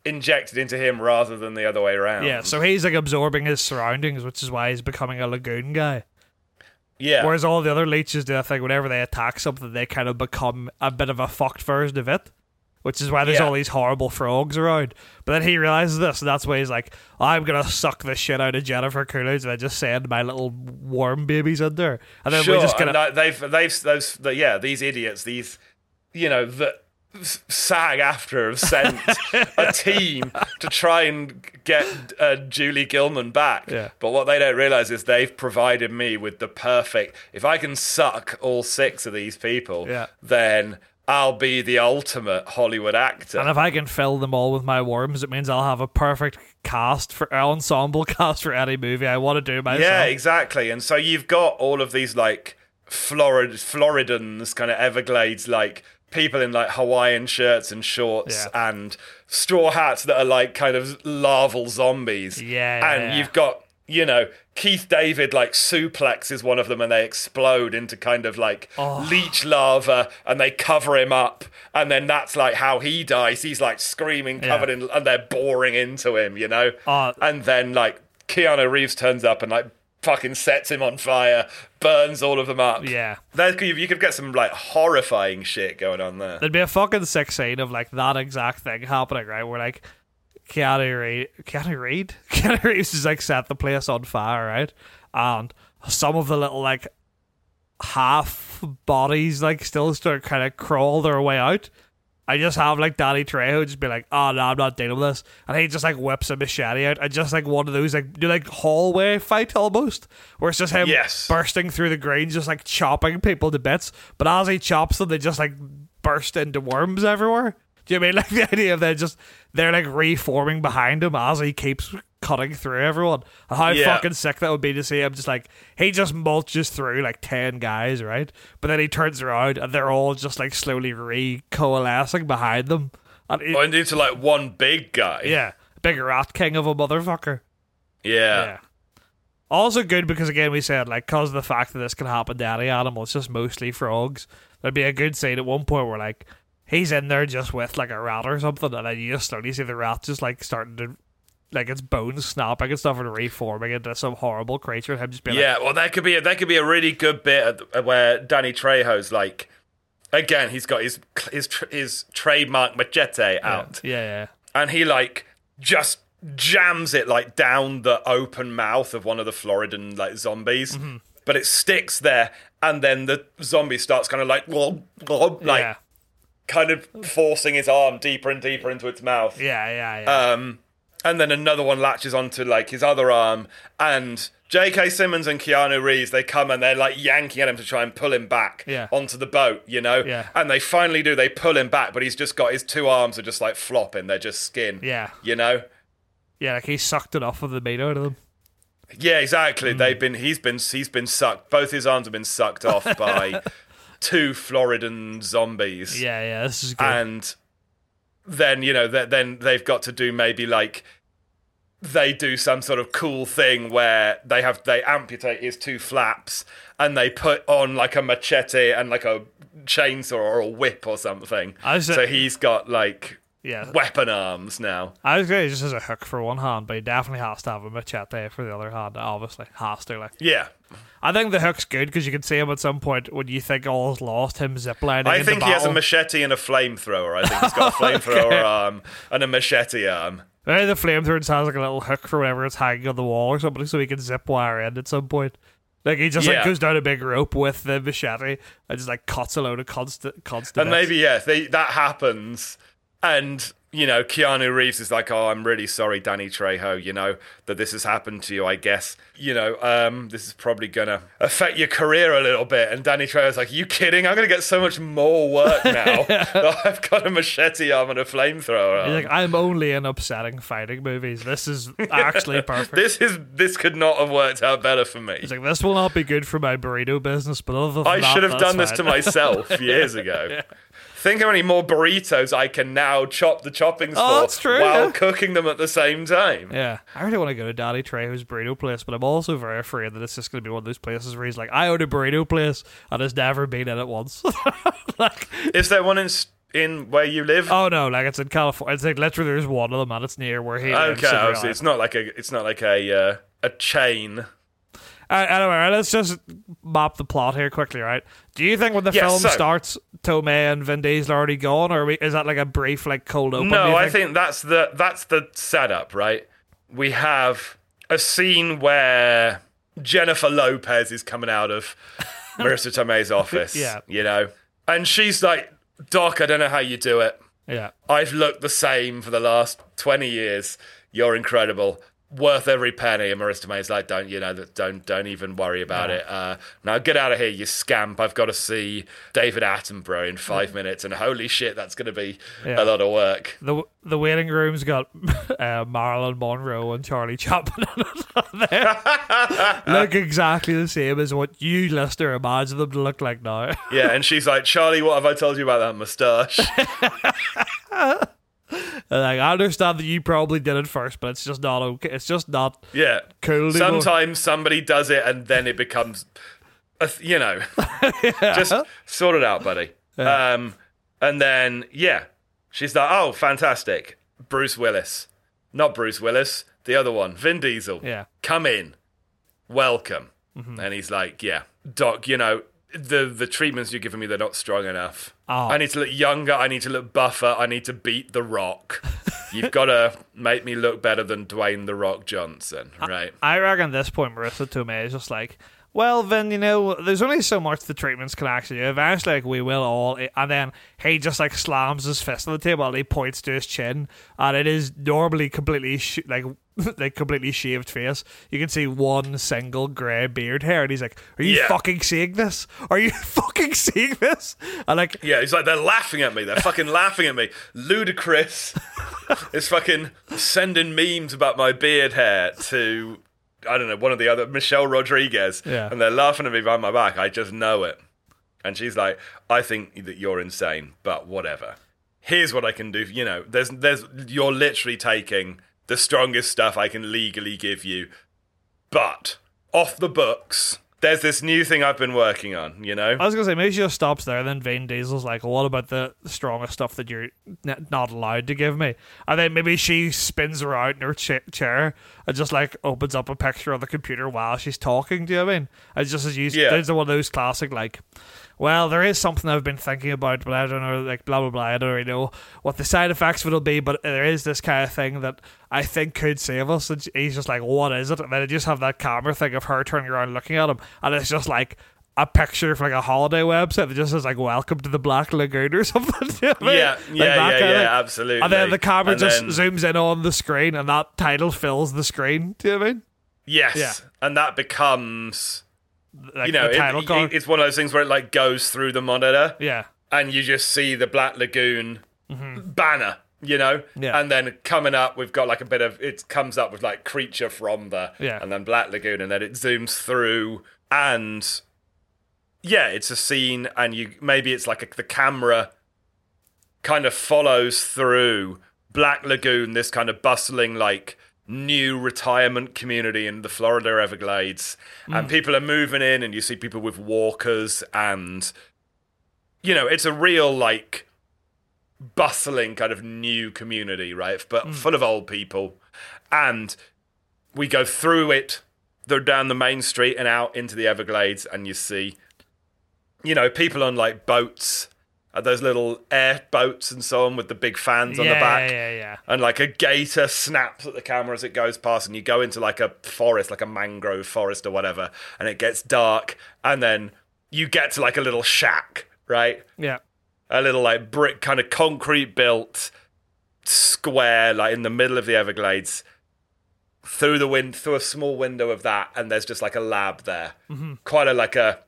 injected into him rather than the other way around. yeah. So he's like absorbing his surroundings, which is why he's becoming a lagoon guy. Yeah. Whereas all the other leeches do, I think, whenever they attack something, they kind of become a bit of a fucked version of it. Which is why there's Yeah. all these horrible frogs around. But then he realizes this, and that's why he's like, I'm gonna suck the shit out of Jennifer Coolidge and I just send my little worm babies in there. And then sure, we just gonna they've they've those the, yeah these idiots these you know the SAG-AFTRA have sent a team to try and get uh, Julie Gilman back. Yeah. But what they don't realize is they've provided me with the perfect. If I can suck all six of these people, Yeah. then I'll be the ultimate Hollywood actor. And if I can fill them all with my worms, it means I'll have a perfect cast for ensemble cast for any movie I want to do myself. Yeah, exactly. And so you've got all of these like Florid Floridans, kind of Everglades like people in like Hawaiian shirts and shorts Yeah. and straw hats that are like kind of larval zombies. Yeah, And yeah. you've got, you know, Keith David like suplexes one of them and they explode into kind of like Oh. leech lava and they cover him up and then that's like how he dies. He's like screaming, covered in and they're boring into him, you know? Oh. and then like Keanu Reeves turns up and like fucking sets him on fire, burns all of them up. Yeah. There could- you could get some like horrifying shit going on there. There'd be a fucking sick scene of like that exact thing happening, right? Where like Keanu Reed, Keanu Reed, Keanu Reeves just like set the place on fire, right? And some of the little like half bodies like still start kind of crawl their way out. I just have like Danny Trejo just be like, ah, oh no, I'm not dealing with this, and he just like whips a machete out, and just like one of those like do like hallway fight almost, where it's just him Yes. bursting through the green, just like chopping people to bits. But as he chops them, they just like burst into worms everywhere. Do you mean like the idea of they just they're like reforming behind him as he keeps cutting through everyone? How Yeah. fucking sick that would be to see him just like he just mulches through like ten guys, right? But then he turns around and they're all just like slowly re coalescing behind them. And it- Or oh, into like one big guy. yeah, big rat king of a motherfucker. Yeah. Yeah. Also good because again we said like because of the fact that this can happen to any animal, it's just mostly frogs. There'd be a good scene at one point where like he's in there just with like a rat or something, and then you just slowly see the rat just like starting to like its bones snapping and stuff and reforming into some horrible creature, and him just being like, Yeah, well, that could be a, that could be a really good bit where Danny Trejo's like, again, he's got his his his trademark machete out, yeah, yeah, and he like just jams it like down the open mouth of one of the Floridan like zombies, Mm-hmm. but it sticks there, and then the zombie starts kind of like like yeah, kind of forcing his arm deeper and deeper into its mouth. yeah, yeah, yeah. Um, and then another one latches onto like his other arm, and J.K. Simmons and Keanu Reeves they come and they're like yanking at him to try and pull him back Yeah. onto the boat, you know. Yeah. And they finally do. They pull him back, but he's just got his two arms are just like flopping. They're just skin. yeah, You know. yeah, like he sucked it off of the meat out of them. Yeah, exactly. Mm. They've been. He's been. He's been sucked. Both his arms have been sucked off by two Floridan zombies. Yeah, yeah, this is good. and then you know th- then they've got to do maybe like they do some sort of cool thing where they have they amputate his two flaps and they put on like a machete and like a chainsaw or a whip or something so he's got like yeah, weapon arms now I was gonna just as a hook for one hand, but he definitely has to have a machete for the other hand. Obviously, has to. Like, yeah I think the hook's good because you can see him at some point when you think oh, all is lost. Him ziplining. I think he has a machete and a flamethrower. I think he's got a flamethrower Okay. arm and a machete arm. Maybe the flamethrower sounds like a little hook for whenever it's hanging on the wall or something, so he can zip wire in at some point. Like he just Yeah. like goes down a big rope with the machete and just like cuts a load of constant constant. And maybe yeah, they, that happens, and you know, Keanu Reeves is like, "Oh, I'm really sorry, Danny Trejo. You know that this has happened to you. I guess you know um, this is probably gonna affect your career a little bit." And Danny Trejo's like, "You kidding? I'm gonna get so much more work now. that I've got a machete arm and a flamethrower." Arm. like, I'm only in upsetting fighting movies. This is actually perfect. This is this could not have worked out better for me. He's like, this will not be good for my burrito business, but other than I that, should have done this to myself years ago. Think how many more burritos I can now chop the choppings Oh, for that's true, while yeah. cooking them at the same time. Yeah, I really want to go to Daddy Trejo's burrito place, but I'm also very afraid that it's just going to be one of those places where he's like, I own a burrito place and has never been in it once. like, Is there one in in where you live? oh no, like it's in California. It's like literally there's one of them and it's near where he lives. okay, real obviously it's not like a it's not like a uh, a chain. Uh, anyway, right, let's just map the plot here quickly, right? Do you think when the Yeah, film so- starts, Tomei and Vin Diesel are already gone, or we, is that like a brief, like cold open? No, you I think that's the that's the setup, right? We have a scene where Jennifer Lopez is coming out of Marisa Tomei's office. Yeah. You know? And she's like, Doc, I don't know how you do it. Yeah, I've looked the same for the last 20 years. You're incredible. Worth every penny. And Marisa Tomei's like, don't, you know, that don't, don't even worry about Yeah. it. Uh, now get out of here, you scamp. I've got to see David Attenborough in five minutes. And holy shit, that's going to be Yeah. a lot of work. the the waiting room's got uh, Marilyn Monroe and Charlie Chaplin there. look exactly the same as what you, listener, imagine them to look like now. Yeah. And she's like, Charlie, what have I told you about that mustache? Like, I understand that you probably did it first, but it's just not okay. It's just not Yeah. cool. anymore. Sometimes somebody does it and then it becomes, a th- you know, just sort it out, buddy. Um, and then, yeah, she's like, oh, fantastic. Bruce Willis. Not Bruce Willis, the other one, Vin Diesel. Yeah. Come in. Welcome. Mm-hmm. And he's like, yeah, Doc, you know, the, the treatments you're giving me, they're not strong enough. Oh. I need to look younger. I need to look buffer. I need to beat The Rock. You've got to make me look better than Dwayne The Rock Johnson, right? I reckon at this point, Marisa Tomei is just like, well, then, you know, there's only so much the treatments can actually do. Eventually, like, we will all. And then he just, like, slams his fist on the table and he points to his chin. And it is normally completely, sh- like, like completely shaved face. You can see one single grey beard hair. And he's like, Are you Yeah. fucking seeing this? Are you fucking seeing this? And, like, Yeah, he's like, they're laughing at me. They're fucking laughing at me. Ludacris is fucking sending memes about my beard hair to, I don't know, one of the other, Michelle Rodriguez. Yeah. And they're laughing at me behind my back. I just know it. And she's like, I think that you're insane, but whatever. Here's what I can do. You know, there's, there's, you're literally taking the strongest stuff I can legally give you. But off the books, there's this new thing I've been working on, you know? I was gonna say maybe she just stops there. Then Vin Diesel's like, well, "What about the strongest stuff that you're n- not allowed to give me?" And then maybe she spins around in her cha- chair and just like opens up a picture on the computer while she's talking. Do you know what I mean? It's just as you. Yeah. There's one of those classic like. Well, there is something I've been thinking about, but I don't know, like blah blah blah. I don't really know what the side effects of it'll be, but there is this kind of thing that I think could save us. And he's just like, "What is it?" And then I just have that camera thing of her turning around looking at him, and it's just like a picture from like a holiday website that just says like "Welcome to the Black Lagoon" or something. You know I mean? Yeah, Like yeah, yeah, yeah, absolutely. And then the camera And just then- zooms in on the screen, and that title fills the screen. Do you know what I mean? Yes, Yeah. and that becomes Like you know the it- title it- it's one of those things where it like goes through the monitor yeah, and you just see the Black Lagoon banner. You know, Mm-hmm. Yeah. and then coming up, we've got like a bit of it comes up with like creature from the, Yeah. and then Black Lagoon, and then it zooms through, and yeah, it's a scene, and you maybe it's like a, the camera kind of follows through Black Lagoon, this kind of bustling, like new retirement community in the Florida Everglades. And hmm. people are moving in, and you see people with walkers, and you know, it's a real, like, bustling kind of new community, right? But hmm. full of old people. And we go through it, they're down the main street and out into the Everglades, and you see, you know, people on like boats uh, those little air boats and so on with the big fans on the Yeah, back. yeah, yeah. And like a gator snaps at the camera as it goes past, and you go into like a forest, like a mangrove forest or whatever, and it gets dark, and then you get to like a little shack, right? Yeah. a little like brick kind of concrete built square like in the middle of the everglades through the wind through a small window of that and there's just like a lab there mm-hmm. quite a like a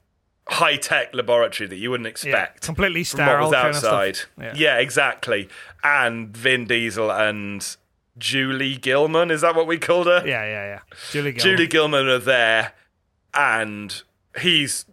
high tech laboratory that you wouldn't Yeah. expect Completely from what sterile was kind of outside Yeah. yeah exactly and vin diesel and julie gilman is that what we called her Yeah, yeah, yeah. Julie Gilman. Julie Gilman are there, and he's,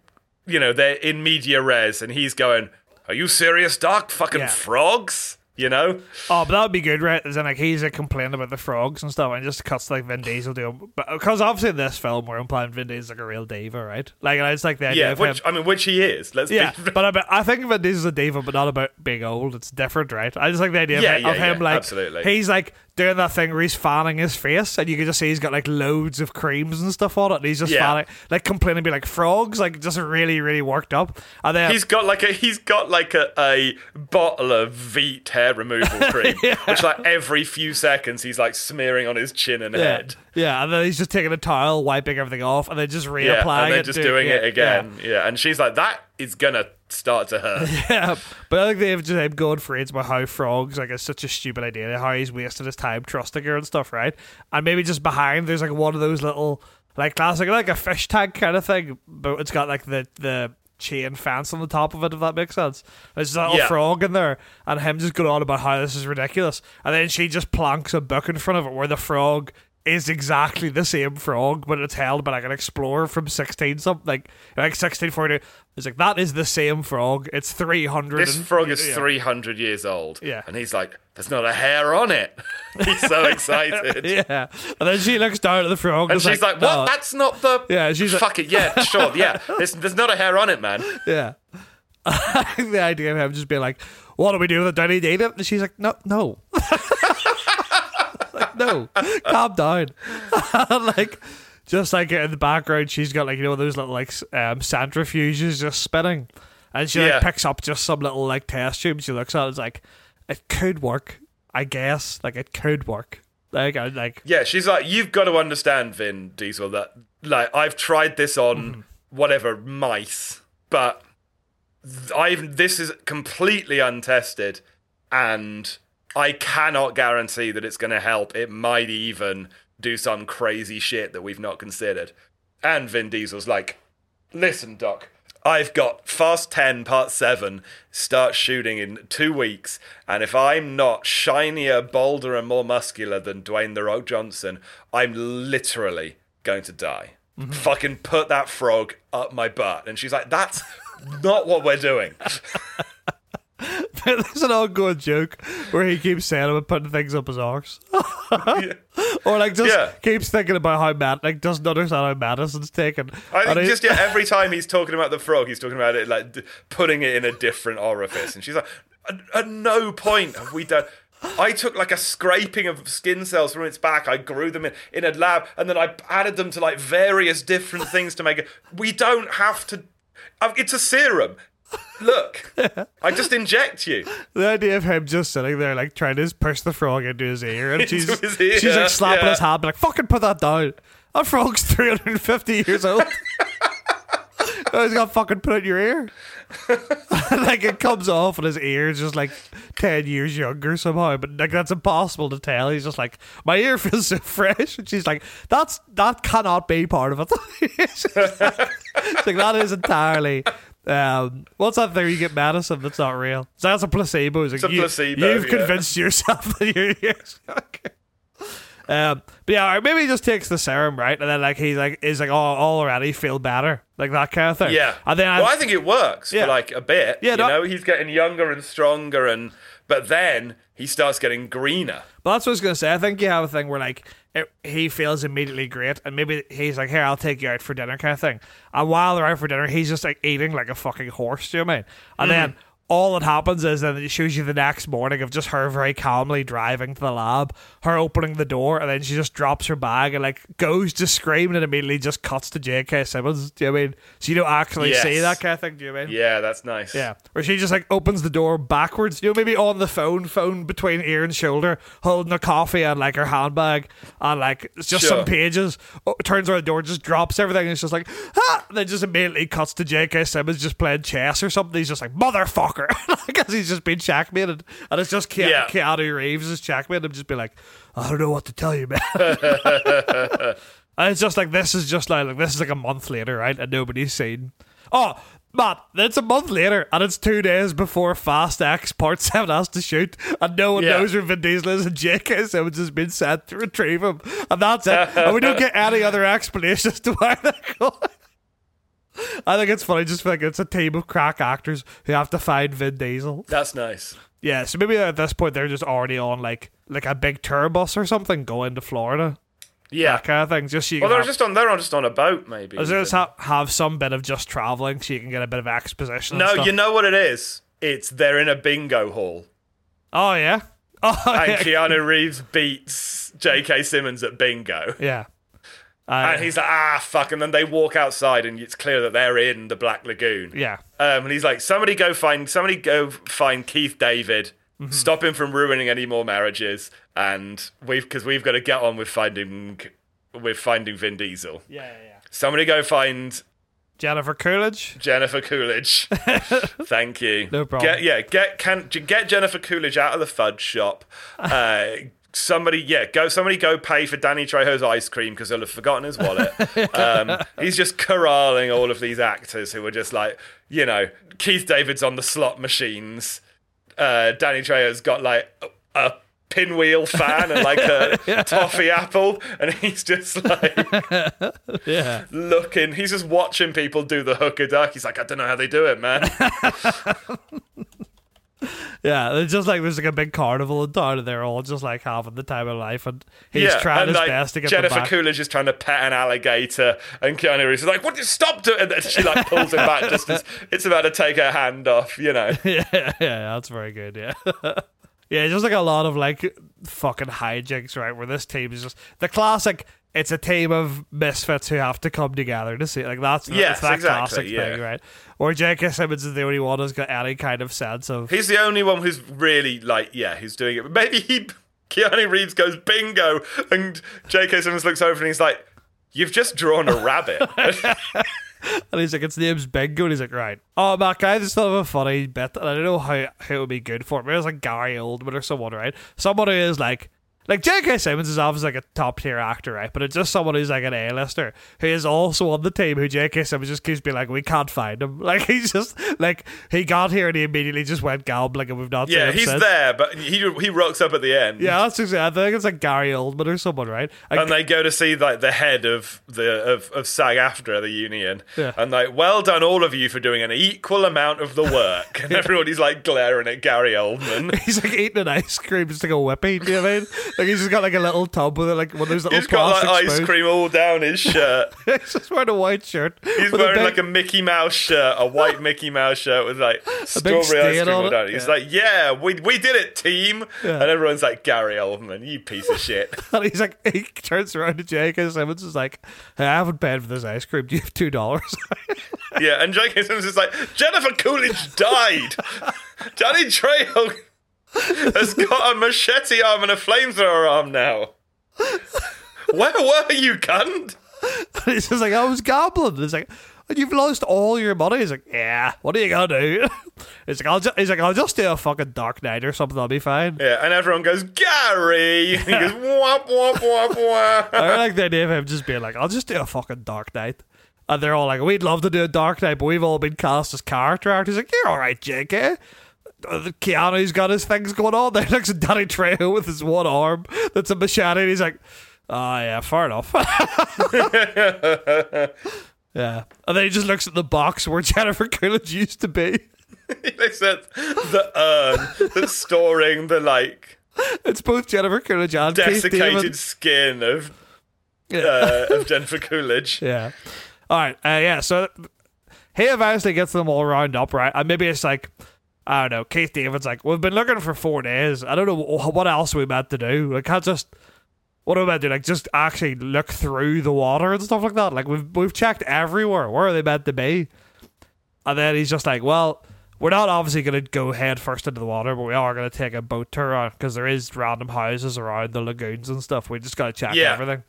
you know, they're in media res, and he's going, "Are you serious, Doc? Fucking Yeah. frogs?" You know? Oh, but that would be good, right? As in, like, he's like, complaining about the frogs and stuff, and just cuts like Vin Diesel doing. But because obviously in this film, we're implying Vin Diesel's like a real diva, right? Like, and it's like the idea Yeah, of which him. I mean, which he is. Let's Yeah, be. but I think Vin Diesel's a diva, but not about being old. It's different, right? I just like the idea Yeah, of, yeah, of him, yeah, like, absolutely. he's like doing that thing where he's fanning his face, and you can just see he's got like loads of creams and stuff on it, and he's just Yeah. fanning, like complaining, be like frogs, like just really, really worked up. And then He's got like a he's got like a, a bottle of Veet hair removal cream, which like every few seconds he's like smearing on his chin and yeah, head. yeah, and then he's just taking a towel, wiping everything off, and then just reapplying Yeah, and it. then just do- doing yeah, it again. Yeah. and she's like, "That is gonna start to hurt." Yeah, but I think they've just him going for it about how frogs like it's such a stupid idea, how he's wasted his time trusting her and stuff, right? And maybe just behind there's like one of those little like classic like a fish tank kind of thing, but it's got like the the chain fence on the top of it, if that makes sense. There's a little Yeah. frog in there, and him just going on about how this is ridiculous, and then she just plonks a book in front of it where the frog is exactly the same frog, but it's held by like an explorer from sixteen something, like like sixteen forty. It's like that is the same frog. It's three hundred. This frog is 300 years old. Yeah. And he's like, there's not a hair on it. he's so excited. Yeah, and then she looks down at the frog, And she's like, what? "No." That's not the. Yeah, she's like- Fuck it. Yeah, sure. Yeah. There's, there's not a hair on it, man. yeah. The idea of him just being like, "What do we do with it? Do I need to eat it?" And she's like, "No, no, like, no, calm down." like, just like in the background, she's got like you know those little like um, centrifuges just spinning, and she Yeah. like picks up just some little like test tube. She looks at it, it's like, it could work, I guess. Like it could work. Like I like Yeah, she's like, you've got to understand, Vin Diesel, that like I've tried this on Mm-hmm. whatever mice, but I've this is completely untested, and I cannot guarantee that it's going to help. It might even do some crazy shit that we've not considered. And Vin Diesel's like, listen, Doc. I've got Fast 10 Part 7 start shooting in two weeks, and if I'm not shinier, bolder, and more muscular than Dwayne The Rock Johnson, I'm literally going to die. Mm-hmm. Fucking put that frog up my butt. And she's like, that's not what we're doing. There's an ongoing joke where he keeps saying about putting things up his arse. or like just Yeah. keeps thinking about how mad like doesn't understand how Madison's taken. I think just yeah, every time he's talking about the frog, he's talking about it like d- putting it in a different orifice, and she's like, at, at no point have we done. I took like a scraping of skin cells from its back. I grew them in, in a lab, and then I added them to like various different things to make it. We don't have to. uh, It's a serum. Look, I just inject you. the idea of him just sitting there like trying to push the frog into his ear and she's ear, she's like slapping yeah. his hand like fucking put that down. That frog's 350 years old. Oh, he's got fucking put it in your ear. like it comes off and his ear is just like 10 years younger somehow but like that's impossible to tell he's just like my ear feels so fresh and she's like that's that cannot be part of it it's like that is entirely um, what's that thing you get medicine that's not real so that's a placebo it's, like, a you, placebo, you've yeah. convinced yourself that your ears okay. Um, but yeah, or maybe he just takes the serum, right? And then like he's like is like, oh, already feel better, like that kind of thing. Yeah. And then well, I think it works Yeah. for like a bit. Yeah, You no- know, he's getting younger and stronger, and but then he starts getting greener. But that's what I was gonna say. I think you have a thing where like it, he feels immediately great, and maybe he's like, "Here, I'll take you out for dinner," kind of thing. And while they're out for dinner, he's just like eating like a fucking horse. Do you know what I mean? And hmm. then all that happens is then it shows you the next morning of just her very calmly driving to the lab, her opening the door, and then she just drops her bag and like goes to scream and immediately just cuts to J.K. Simmons. Do you know what I mean? So you don't actually Yes. see that kind of thing. Do you know I mean? Yeah, that's nice. Yeah, where she just like opens the door backwards, you know, maybe on the phone, phone between ear and shoulder, holding a coffee and like her handbag, and like it's just Sure. some pages. Oh, turns around the door, just drops everything, and it's just like, ah! And then just immediately cuts to J.K. Simmons just playing chess or something. He's just like, motherfucker, because he's just been checkmated, and it's just Ke- Yeah. Keanu Reeves is checkmated. him, just be like, I don't know what to tell you, man. And it's just like this is just like, like this is like a month later, right? And nobody's seen. Oh, Matt, it's a month later, and it's two days before Fast X Part Seven has to shoot, and no one Yeah. knows where Vin Diesel is, and J.K. Simmons has been sent to retrieve him, and that's it. and we don't get any other explanation as to why they're going. I think it's funny, just like it's a team of crack actors who have to find Vin Diesel. That's nice. Yeah, so maybe at this point they're just already on like like a big tour bus or something going to Florida, Yeah. that kind of thing. Just so you Well, they're have- just on. They're on just on a boat, maybe. Let's just ha- have some bit of just traveling so you can get a bit of exposition. no, you know what it is. It's they're in a bingo hall, Oh yeah. Oh and yeah. Keanu Reeves beats J.K. Simmons at bingo, yeah. Uh, and he's like, "Ah, fuck!" And then they walk outside, and it's clear that they're in the Black Lagoon. yeah. Um, and he's like, "Somebody go find, somebody go find Keith David, Mm-hmm. stop him from ruining any more marriages, and we've because we've got to get on with finding, with finding Vin Diesel. Yeah, yeah, yeah. Somebody go find Jennifer Coolidge. Jennifer Coolidge. Thank you. No problem. Get, yeah, get can get Jennifer Coolidge out of the fudge shop. Uh, somebody, yeah, go. Somebody go pay for Danny Trejo's ice cream because he'll have forgotten his wallet. um, he's just corralling all of these actors who are just like, you know, Keith David's on the slot machines. Uh, Danny Trejo's got like a, a pinwheel fan and like a toffee apple, and he's just like Yeah. looking. He's just watching people do the hooker duck. He's like, I don't know how they do it, man. Yeah. It's just like there's like a big carnival in town and they're all just like having the time of life and he's yeah, trying and his like, best to get Jennifer. Coolidge is trying to pet an alligator, and Keanu Reeves is like, "What? Stop doing!" And she like pulls him back just as it's about to take her hand off. You know. yeah, yeah, that's very good. Yeah. Yeah, just like a lot of like fucking hijinks, right? Where this team is just the classic. It's a team of misfits who have to come together to see. Like that's Yes, that exactly, classic yeah. thing, right? Or J.K. Simmons is the only one who's got any kind of sense of. He's the only one who's really like, yeah, who's doing it. But maybe he, Keanu Reeves goes bingo, and J.K. Simmons looks over and he's like, "You've just drawn a rabbit." And he's like, its name's Bingo. And he's like, right. Oh, Matt, guy, this still of a funny bit. And I don't know how, how it would be good for him. Maybe it's like Gary Oldman or someone, right? Someone who is like, like J.K. Simmons is obviously like a top tier actor, right? But it's just someone who's like an A-lister who is also on the team who J.K. Simmons just keeps being like, we can't find him. Like, he's just, like, he got here and he immediately just went gambling and we've not seen yeah, he's since. there, but he he rocks up at the end. Yeah, that's exactly. I think it's like Gary Oldman or someone, right? Like, and they go to see like the head of the of, of SAG-AFTRA the union, Yeah. and like, well done all of you for doing an equal amount of the work. And everybody's like glaring at Gary Oldman. He's like eating an ice cream, just like a whippy. Do you know what I mean? Like he's just got like a little tub with it, like one of those little He's got like ice cream all down his shirt. he's just wearing a white shirt. He's wearing big, like a Mickey Mouse shirt, a white Mickey Mouse shirt with like strawberry ice cream on all it. down. He's Yeah. like, "Yeah, we we did it, team!" Yeah. And everyone's like, "Gary Oldman, you piece of shit." and he's like, he turns around to J.K. Simmons is like, hey, I haven't paid for this ice cream. Do you have two dollars? yeah, and J.K. Simmons is like, "Jennifer Coolidge died. Danny Trejo has got a machete arm and a flamethrower arm now." Where were you, cunt? and he's just like, I was gambling. And he's like, and you've lost all your money. He's like, yeah. What are you gonna do? he's like, I'll just, he's like, I'll just do a fucking Dark Knight or something. I'll be fine. Yeah, and everyone goes, Gary! And he goes, wop, wop, wop, wop. I like the idea of him just being like, I'll just do a fucking Dark Knight. And they're all like, we'd love to do a Dark Knight, but we've all been cast as character actors. He's like, you're all right, JK. Uh, the Keanu's got his things going on. There looks at Danny Trejo with his one arm that's a machete. And he's like, oh, yeah, fair enough. yeah. And then he just looks at the box where Jennifer Coolidge used to be. they said the urn that's storing the, like, It's both Jennifer Coolidge and desiccated skin of, Yeah. uh, of Jennifer Coolidge. Yeah. All right. Uh, yeah. So he eventually gets them all round up, right? And maybe it's like, I don't know. Keith David's like, we've been looking for four days. I don't know what else we meant to do. I can't just. What am I meant to do? Like, just actually look through the water and stuff like that. Like, we've we've checked everywhere. Where are they meant to be? And then he's just like, well, we're not obviously going to go head first into the water, but we are going to take a boat tour because there is random houses around the lagoons and stuff. We just got to check Yeah. everything.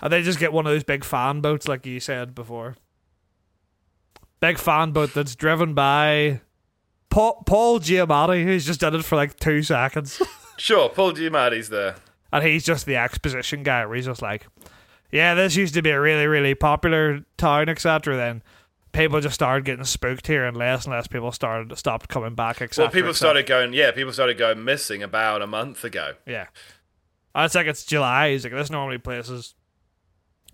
And they just get one of those big fan boats, like you said before. Big fan boat that's driven by Paul, Paul Giamatti, who's just done it for like two seconds. Sure, Paul Giamatti's there. and he's just the exposition guy where he's just like, yeah, this used to be a really, really popular town, etc. Then people just started getting spooked here, and less and less people started stopped coming back, etc. Well, people started going, yeah, people started going missing about a month ago. yeah. And it's like it's July. He's like, this normally places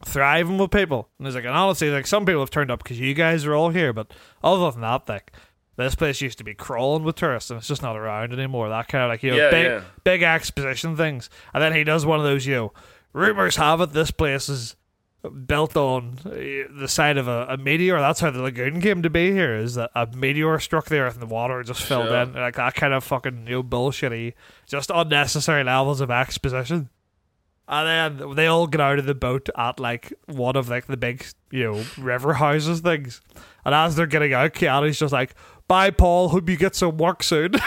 thriving with people, and he's like, and honestly, like some people have turned up because you guys are all here, but other than that, like. This place used to be crawling with tourists, and it's just not around anymore. That kind of like you know, Yeah, big, yeah. big exposition things. And then he does one of those, you know, rumors have it this place is built on uh, the side of a, a meteor. That's how the lagoon came to be here. Is that a meteor struck the earth and the water just filled Sure. in like that kind of fucking you know bullshitty, just unnecessary levels of exposition. And then they all get out of the boat at like one of like the big you know river houses things. And as they're getting out, Keanu's just like, "Bye, Paul. Hope you get some work soon."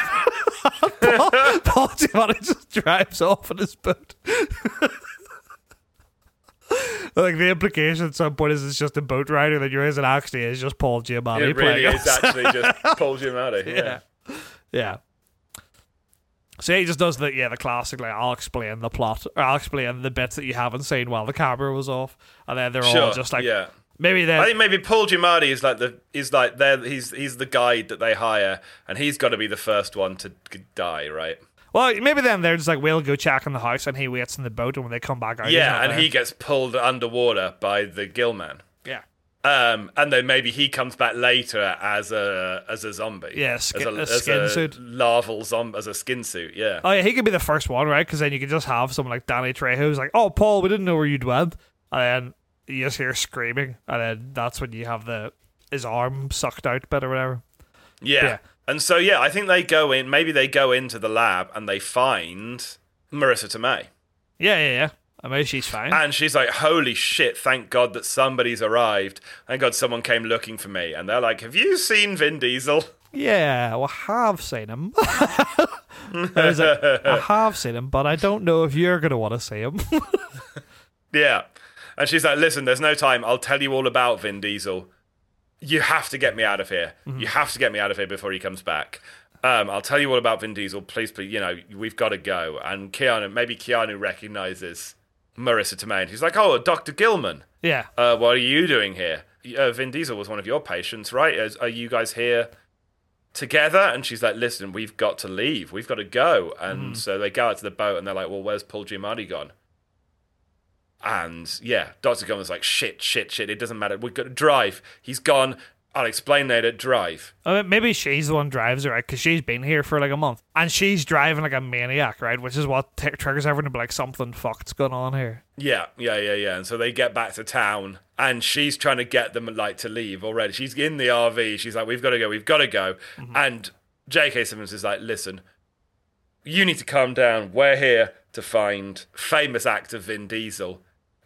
Paul, Paul Giamatti just drives off in his boat. like the implication at some point is it's just a boat rider that you're it actually is just Paul Giamatti it really playing is us. actually just Paul Giamatti. Yeah. yeah. yeah. So he just does the yeah the classic like I'll explain the plot or I'll explain the bits that you haven't seen while the camera was off and then they're Sure. all just like yeah. Maybe I think maybe Paul Giamatti is like the is like there he's he's the guide that they hire and he's got to be the first one to die, right? well maybe then they're just like we'll go check in the house and he waits in the boat and when they come back out yeah, and there. he gets pulled underwater by the gill man. yeah Um, and then maybe he comes back later as a as a zombie. Yeah, skin- as a as skin suit. larval zombie as a skin suit. Yeah, Oh yeah, he could be the first one, right? Because then you could just have someone like Danny Trejo who's like, "Oh, Paul, we didn't know where you'd went," and then you just hear screaming, and then that's when you have the his arm sucked out bit or whatever. yeah, yeah. And so yeah, I think they go in. Maybe they go into the lab and they find Marisa Tomei, Yeah, yeah, yeah. I mean, she's fine. and she's like, "Holy shit! Thank God that somebody's arrived. Thank God someone came looking for me." And they're like, "Have you seen Vin Diesel?" yeah, well, I have seen him. Like, I have seen him, but I don't know if you're gonna want to see him. Yeah. And she's like, listen, there's no time. I'll tell you all about Vin Diesel. You have to get me out of here. You have to get me out of here before he comes back. Um, I'll tell you all about Vin Diesel. Please, please, you know, we've got to go. And Keanu, maybe Keanu recognizes Marisa Tomei. And he's like, oh, Dr. Gilman. yeah, Uh, what are you doing here? Uh, Vin Diesel was one of your patients, right? Is, are you guys here together? And she's like, listen, we've got to leave. We've got to go. And so they go out to the boat and they're like, well, where's Paul Giamatti gone? And yeah, Dr. Gilman's like, shit, shit, shit. It doesn't matter. We've got to drive. He's gone. I'll explain later. Drive. Mean, maybe she's the one drives her, right? Because she's been here for like a month, and she's driving like a maniac, right? Which is what t- triggers everyone to be like, something fucked's going on here. Yeah, yeah, yeah, yeah. And so they get back to town, and she's trying to get them like to leave already. She's in the RV. She's like, "We've got to go. We've got to go." Mm-hmm. And J.K. Simmons is like, "Listen, you need to calm down. We're here to find famous actor Vin Diesel,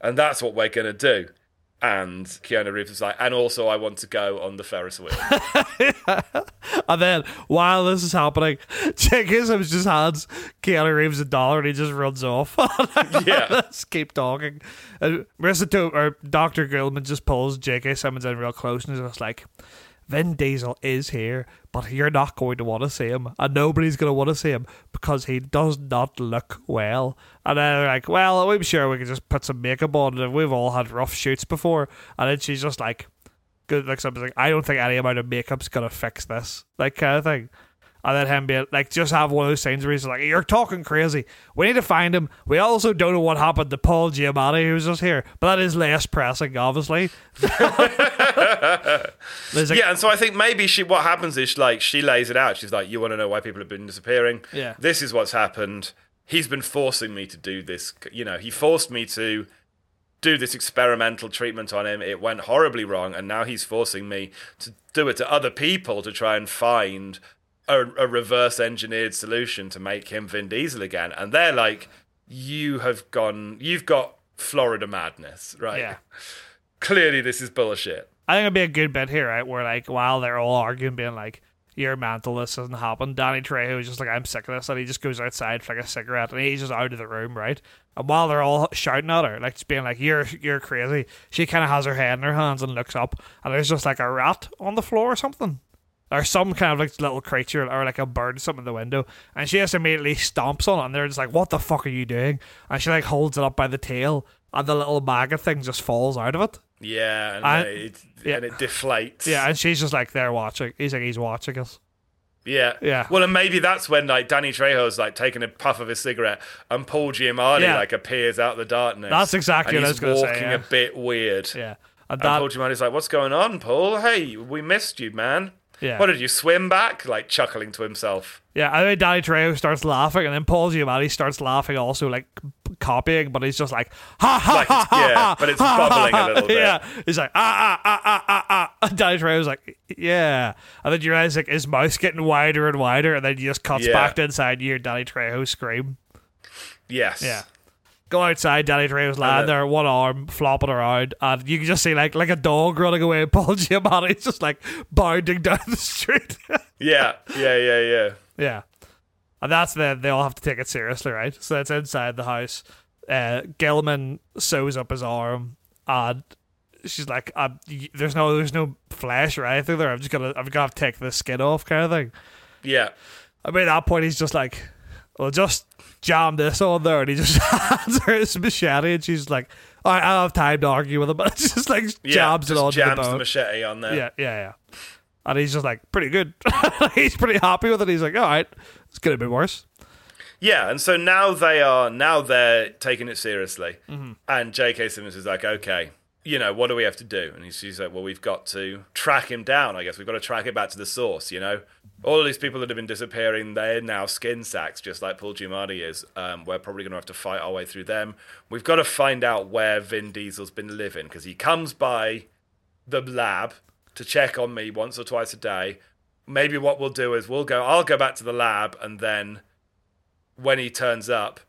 and that's what we're gonna do." And Keanu Reeves is like, "And also, I want to go on the Ferris wheel." And then while this is happening, J.K. Simmons just hands Keanu Reeves a dollar and he just runs off. yeah, Let's keep talking. And Marisa to or Doctor Gilman just pulls J.K. Simmons in real close and is just like, Vin Diesel is here, but you're not going to want to see him, and nobody's going to want to see him because he does not look well. And then they're like, well, I'm sure we can just put some makeup on, and we've all had rough shoots before. And then she's just like, good, like something like, I don't think any amount of makeup's gonna fix this, like kind of thing. And then him be like, just have one of those scenes where he's like, "You're talking crazy. We need to find him. We also don't know what happened to Paul Giamatti, who's just here, but that is less pressing, obviously." Like, yeah, and so I think maybe she. What happens is like she lays it out. She's like, "You want to know why people have been disappearing? Yeah. This is what's happened. He's been forcing me to do this. You know, he forced me to do this experimental treatment on him. It went horribly wrong, and now he's forcing me to do it to other people to try and find a, a reverse engineered solution to make him Vin Diesel again. And they're like, you have gone, you've got Florida madness, right? Yeah. Clearly, this is bullshit. I think it'd be a good bit here, right? Where like while they're all arguing, being like, "You're mental. This doesn't happen." Danny Trejo is just like, "I'm sick of this," and he just goes outside for like a cigarette, and he's just out of the room, right? And while they're all shouting at her, like just being like, "You're you're crazy," she kind of has her head in her hands and looks up, and there's just like a rat on the floor or something. Or some kind of like little creature or like a bird or something in the window, and she just immediately stomps on it, and they're just like, "What the fuck are you doing?" And she like holds it up by the tail, and the little maggot thing just falls out of it. Yeah, and, I- uh, it, yeah. and it deflates. Yeah, and she's just like there watching. He's like he's watching us. Yeah. Yeah. Well, and maybe that's when like Danny Trejo's like taking a puff of his cigarette and Paul Giamatti Yeah. like appears out of the darkness. That's exactly and what I was gonna say, walking yeah. a bit weird. Yeah, and And that Paul Giamatti's like, "What's going on, Paul? Hey, we missed you, man. Yeah. What did you swim back?" Like chuckling to himself. yeah. I think Danny Trejo starts laughing, and then Paul Giamatti starts laughing, also like copying, but he's just like ha ha Like ha ha yeah, ha, but it's ha, ha, bubbling a little bit. Yeah, he's like ah ah ah ah ah ah. And Danny Trejo's like yeah, and then you realize like his mouth's getting wider and wider, and then he just cuts Yeah. back to inside. You hear Danny Trejo scream. Yes. Yeah. Go outside, Danny Trejo's lying there, one arm flopping around, and you can just see like like a dog running away. and Paul Giamatti's just like bounding down the street. Yeah. Yeah. Yeah. Yeah. yeah, and that's then they all have to take it seriously, right? So it's inside the house. Uh, Gilman sews up his arm, and she's like, "There's no, there's no flesh or anything there. I'm just gonna, I'm gonna have to take the skin off, kind of thing." Yeah. I mean, at that point, he's just like, well, just jam this on there. And he just hands her his machete, and she's like, all right, I don't have time to argue with him. But just like Yeah. jabs it just on jams the the machete on there. yeah, yeah, yeah. And he's just like, pretty good. he's pretty happy with it. He's like, all right, it's going to be worse. Yeah, and so now they are now they're taking it seriously, Mm-hmm. and J.K. Simmons is like, okay, you know, what do we have to do? And he's, he's like, well, we've got to track him down. I guess we've got to track it back to the source. You know, all of these people that have been disappearing, they're now skin sacks, just like Paul Giamatti is. Um, we're probably going to have to fight our way through them. We've got to find out where Vin Diesel's been living because he comes by the lab to check on me once or twice a day. Maybe what we'll do is we'll go. I'll go back to the lab, and then when he turns up,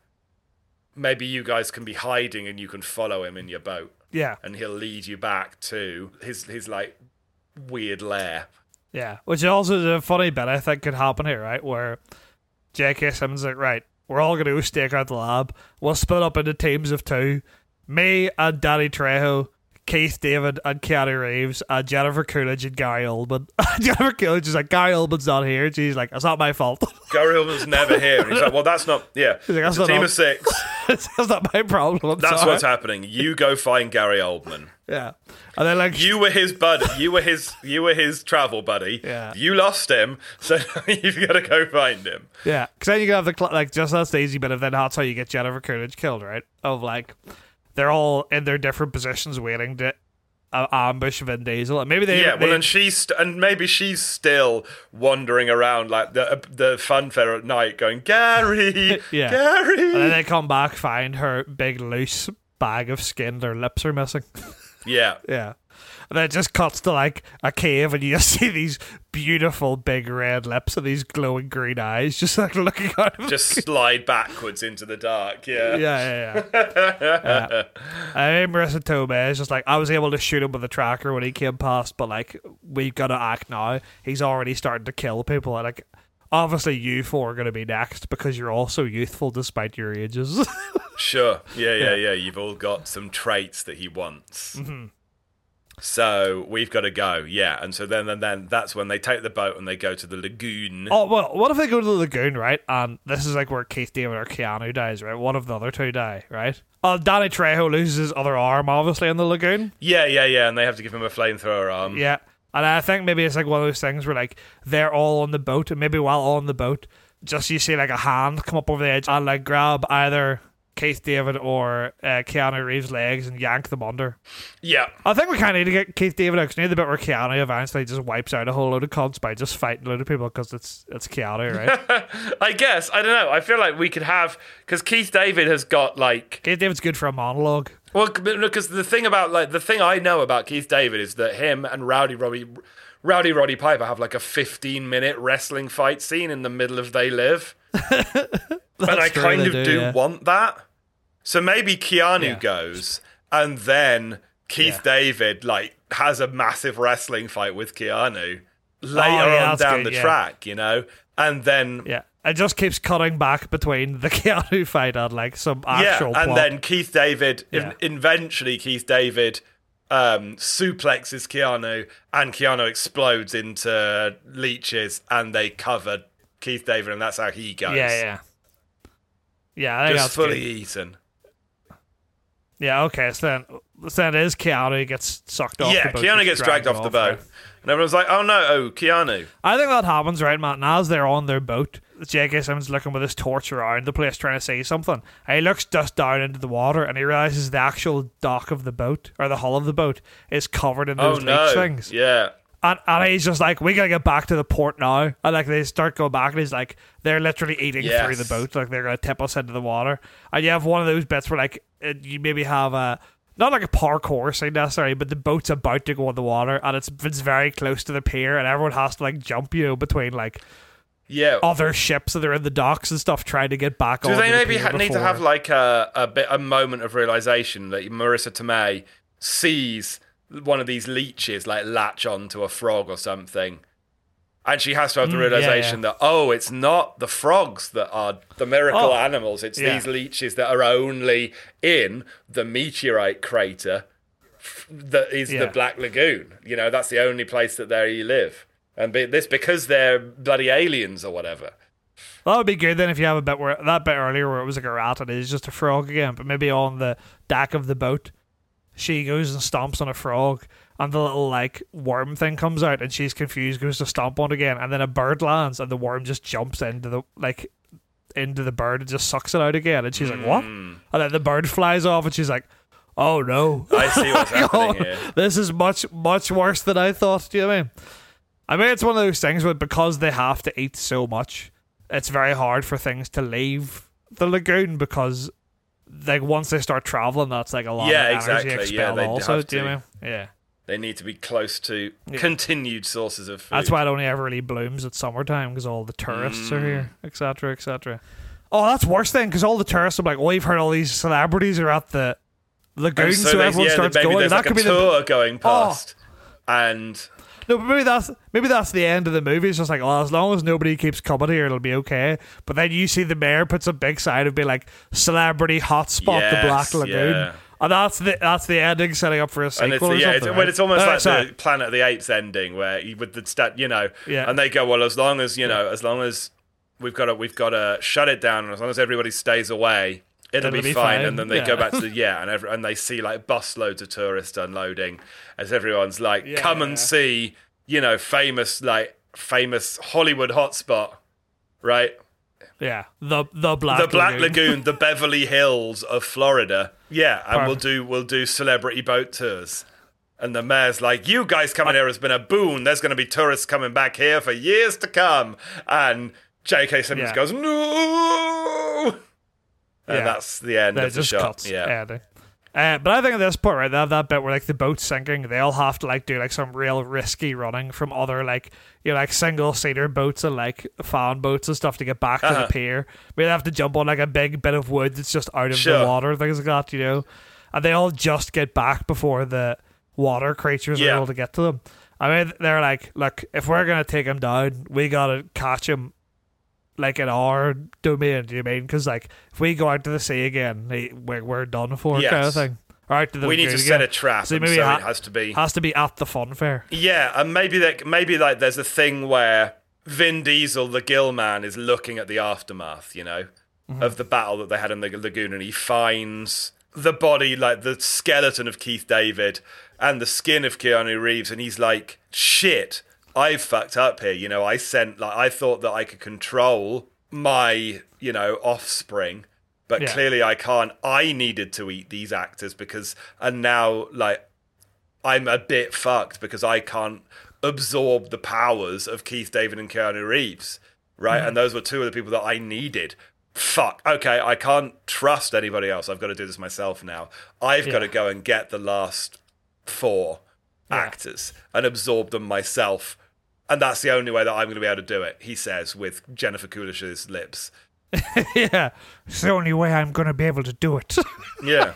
maybe you guys can be hiding and you can follow him in your boat, Yeah, and he'll lead you back to his his like weird lair. Yeah. Which also is a funny bit I think could happen here, right? Where J.K. Simmons is like, right, we're all going to go stake out the lab. We'll split up into teams of two. Me and Danny Trejo, Keith David and Keanu Reeves, and Jennifer Coolidge and Gary Oldman. Jennifer Coolidge is like, Gary Oldman's not here. And she's like, it's not my fault. Gary Oldman's never here, and he's like, "Well, that's not. Yeah, like, it's "That's a not team all." of six. it's not my problem. I'm That's sorry. what's happening. You go find Gary Oldman. Yeah. And then, like, You were his buddy. You were his. You were his travel buddy. Yeah. You lost him, so you've got to go find him. Yeah, because then you can have the cl- like just that's the easy bit of then that's how you get Jennifer Coolidge killed, right? Of like they're all in their different positions waiting to uh, ambush Vin Diesel, and maybe they Yeah, well, and she's st- and maybe she's still wandering around like the the fun fair at night, going Gary, Yeah. Gary. and then they come back find her big loose bag of skin. Their lips are missing. yeah, yeah. And then it just cuts to like a cave, and you just see these beautiful big red lips and these glowing green eyes, just like looking out of just slide backwards into the dark. Yeah, yeah, yeah, yeah. yeah. I mean, Marisa Tomei is just like I was able to shoot him with a tracker when he came past, but like we've got to act now. He's already starting to kill people, and like obviously you four are going to be next because you're also youthful despite your ages. Sure. Yeah, yeah, Yeah. You've all got some traits that he wants. Mm-hmm. So we've got to go. Yeah, and so then and then that's when they take the boat and they go to the lagoon. oh well, what if they go to the lagoon, right? And this is like where Keith David or Keanu dies, right? One of the other two die, right? Oh, Danny Trejo loses his other arm, obviously, in the lagoon. Yeah, yeah, yeah. And they have to give him a flamethrower arm. Yeah. And I think maybe it's like one of those things where like they're all on the boat and maybe while all on the boat, just you see like a hand come up over the edge and like grab either Keith David or uh, Keanu Reeves' legs and yank them under. Yeah. I think we kind of need to get Keith David out 'cause near the bit where Keanu eventually just wipes out a whole load of cunts by just fighting a load of people because it's it's Keanu, right? I guess I don't know. I feel like we could have because Keith David has got like Keith David's good for a monologue. Well, because the thing about like the thing I know about Keith David is that him and Rowdy Roddy, Rowdy Roddy Piper have like a 15 minute wrestling fight scene in the middle of They Live, and I kind of do, do yeah. want that. So maybe Keanu Yeah. goes, and then Keith Yeah. David like has a massive wrestling fight with Keanu oh, later Oh, on down good, the track, you know, and then Yeah. It just keeps cutting back between the Keanu fight and like some actual yeah, and plot. then Keith David, Yeah. ev- eventually Keith David um, suplexes Keanu, and Keanu explodes into leeches, and they cover Keith David, and that's how he goes. yeah, yeah. Yeah, I think just that's fully good. eaten. Yeah, okay. So then, it is Keanu gets sucked off. yeah, the boat, Keanu gets dragged off the boat, right? and everyone's like, "Oh no, oh Keanu." I think that happens, right, Matt? And as they're on their boat, J.K. Simmons looking with his torch around the place trying to see something. And he looks just down into the water and he realizes the actual dock of the boat, or the hull of the boat, is covered in Oh those no, leech things. yeah, And, and he's just like, we gotta get back to the port now. And like they start going back, and he's like, they're literally eating Yes. through the boat, like they're gonna tip us into the water. And you have one of those bits where like uh, you maybe have a not like a parkour scene necessarily, but the boat's about to go in the water, and it's it's very close to the pier, and everyone has to like jump you know, between like yeah. other ships that are in the docks and stuff, trying to get back. Do they maybe pier ha- need to have like a, a bit a moment of realization that Marisa Tomei sees one of these leeches like latch onto a frog or something, and she has to have the Mm, yeah, realization that oh, it's not the frogs that are the miracle Oh, animals; it's yeah. these leeches that are only in the meteorite crater that is Yeah. the Black Lagoon. You know, that's the only place that they live, and be- this because they're bloody aliens or whatever. That would be good then if you have a bit where that bit earlier where it was like a rat and it's just a frog again, but maybe on the deck of the boat, she goes and stomps on a frog, and the little like worm thing comes out, and she's confused, goes to stomp on again, and then a bird lands, and the worm just jumps into the like into the bird and just sucks it out again, and she's like, "What?" Hmm. And then the bird flies off, and she's like, "Oh no!" I see what's happening here. this is much much worse than I thought. Do you know what I mean? I mean, it's one of those things where because they have to eat so much, it's very hard for things to leave the lagoon because, like, once they start traveling, that's like a lot Yeah, of energy exactly. Expelled. they also, do you know what I mean? Yeah, They need to be close to Yeah. continued sources of food. that's why it only ever really blooms at summertime because all the tourists Mm. are here, etc., etc. Oh, that's worse then because all the tourists are like, "Oh, you've heard all these celebrities are at the lagoon, so, there's- everyone yeah, starts maybe going." There's That like could a be the tour going past, and No, but maybe that's maybe that's the end of the movie. It's just like, well, as long as nobody keeps coming here, it'll be okay. But then you see the mayor puts a big sign of be like celebrity hotspot, Yes, the Black Lagoon, yeah. And that's the that's the ending setting up for a sequel. and it's or yeah, it's, something, well, right? it's almost Uh, like sorry. the Planet of the Apes ending, where you, with the stat, you know, Yeah. and they go, well, as long as you know, as long as we've got to, we've got to shut it down, and as long as everybody stays away. It'll, It'll be, be fine. fine, and then they yeah. go back to the, yeah, and every, and they see like busloads of tourists unloading as everyone's like, come and see, you know, famous like famous Hollywood hotspot, right? Yeah, the the Black the Black Lagoon. Lagoon, the Beverly Hills of Florida. Yeah, and we'll do we'll do celebrity boat tours. And the mayor's like, "You guys coming here has been a boon. There's going to be tourists coming back here for years to come." And J.K. Simmons Yeah. goes, "No," and Yeah. that's the end That of the shot. cuts. Yeah, ending. Uh, but I think at this point, right, they have that bit where like the boat's sinking, they all have to like do like some real risky running from other like you know like single seater boats and like fan boats and stuff to get back to Uh-huh. the pier. We have to jump on like a big bit of wood that's just out of Sure. the water, things like that, you know. And they all just get back before the water creatures Yeah. are able to get to them. I mean, they're like, look, if we're gonna take him down, we gotta catch him like in our domain. Do you mean? Because like if we go out to the sea again, eh, we're, we're done for kind of thing. To the we need to lagoon set a trap, So maybe so ha- it has to be. Has to be at the fun fair. Yeah, and maybe that maybe like there's a thing where Vin Diesel, the Gill Man, is looking at the aftermath, you know, mm-hmm. of the battle that they had in the lagoon, and he finds the body, like the skeleton of Keith David and the skin of Keanu Reeves, and he's like, "Shit, I've fucked up here." You know, I sent like I thought that I could control my, you know, offspring. But Yeah. clearly I can't. I needed to eat these actors because, and now like I'm a bit fucked because I can't absorb the powers of Keith David and Keanu Reeves, right? Mm. And those were two of the people that I needed fuck, okay, I can't trust anybody else. I've got to do this myself now. I've got to go and get the last four actors and absorb them myself. And that's the only way that I'm going to be able to do it, he says with Jennifer Coolidge's lips. yeah, it's the only way I'm going to be able to do it. Yeah.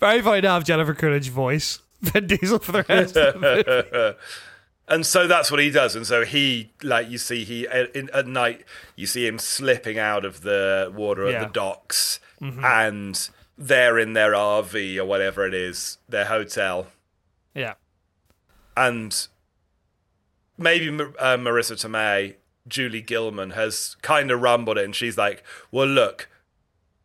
Very funny to have Jennifer Coolidge voice Vin Diesel for the rest. of the and so that's what he does. And so he, like, you see, he at, in, at night, you see him slipping out of the water at Yeah. the docks, mm-hmm. and they're in their RV or whatever it is, their hotel. Yeah, and maybe uh, Marisa Tomei, Julie Gilman has kind of rumbled it, and she's like, "Well, look,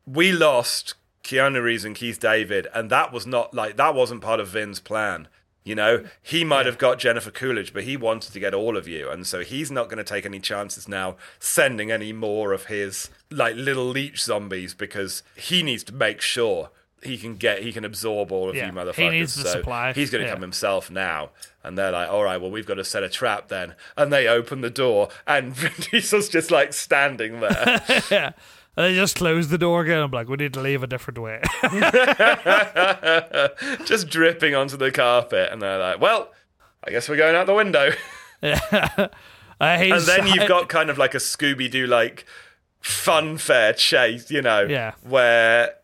we lost Keanu Reeves and Keith David, and that was not like that wasn't part of Vin's plan." You know, he might have got Jennifer Coolidge, but he wanted to get all of you, and so he's not going to take any chances now sending any more of his like little leech zombies because he needs to make sure he can get he can absorb all of Yeah, you he motherfuckers. needs the so supply, He's going to yeah. come himself now. And they're like, all right, well, we've got to set a trap then. And they open the door, and Vin Diesel's just like standing there. yeah. And they just close the door again. I'm like, we need to leave a different way. just dripping onto the carpet. And they're like, well, I guess we're going out the window. Uh, And then you've got kind of like a Scooby Doo like funfair chase, you know, Yeah. where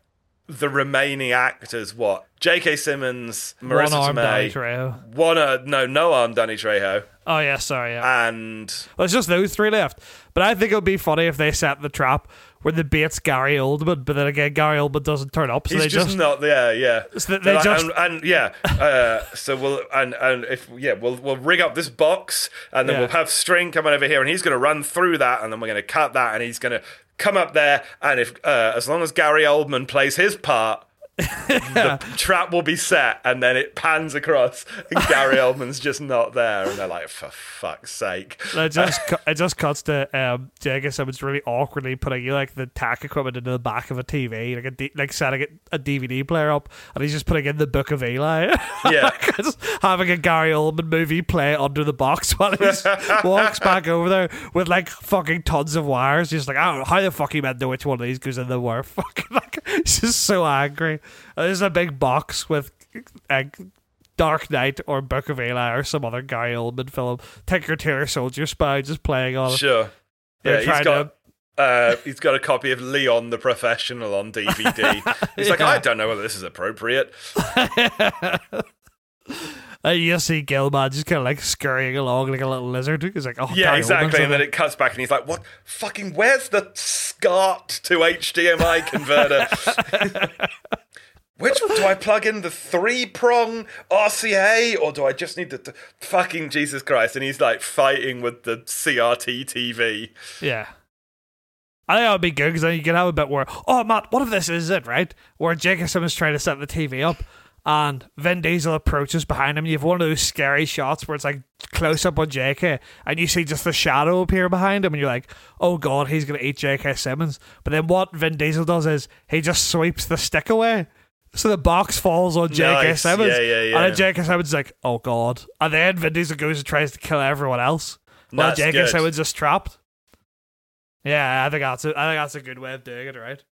the remaining actors, what? J.K. Simmons, Marisa one arm Danny Tomei, Trejo. one, uh, no, no arm Danny Trejo, Oh yeah, sorry. Yeah. and Well, it's just those three left. But I think it would be funny if they set the trap where the bait's Gary Oldman, but then again Gary Oldman doesn't turn up, so He's they just, just, not there, yeah. So they They're like- just- and, and yeah, uh, so we'll and and if yeah, we'll we'll rig up this box, and then Yeah. we'll have String coming over here, and he's going to run through that, and then we're going to cut that, and he's going to come up there, and if uh, as long as Gary Oldman plays his part. The trap will be set, and then it pans across, and Gary Oldman's just not there, and they're like, "For fuck's sake!" it just it just cuts to um J.K. Simmons really awkwardly putting like the tack equipment into the back of a TV, like a D- like setting it, a DVD player up, and he's just putting in the Book of Eli. Yeah, having a Gary Oldman movie play under the box while he walks back over there with like fucking tons of wires. Just like, I don't know how the fuck he meant to know which one of these goes in the wire. Fucking like, he's just so angry. And there's a big box with like Dark Knight or Book of Eli or some other Gary Oldman film. Tinker Tailor Soldier Spy just playing on sure. Yeah, he's got uh, he's got a copy of Leon the Professional on DVD. He's like, I don't know whether this is appropriate. And you see Gillman just kind of like scurrying along like a little lizard. He's like, oh, Yeah, exactly. And then it. it cuts back, and he's like, "What? Fucking? Where's the SCART to HDMI converter? Which do I plug in? The three prong RCA, or do I just need the the fucking Jesus Christ?" And he's like fighting with the CRT TV. Yeah. I think that would be good because then you can have a bit where, oh, Matt, what if this is it, right? Where JK Simmons trying to set the TV up and Vin Diesel approaches behind him. You have one of those scary shots where it's like close up on JK and you see just the shadow appear behind him and you're like, oh god, he's to eat JK Simmons. But then what Vin Diesel does is he just sweeps the stick away. So the box falls on J.K. Nice. Simmons. Yeah, yeah, yeah. And then J.K. Simmons is like, oh god. And then Vin Diesel goes and tries to kill everyone else. While J.K. good. Simmons is trapped. Yeah, I think that's a, I think that's a good way of doing it, right?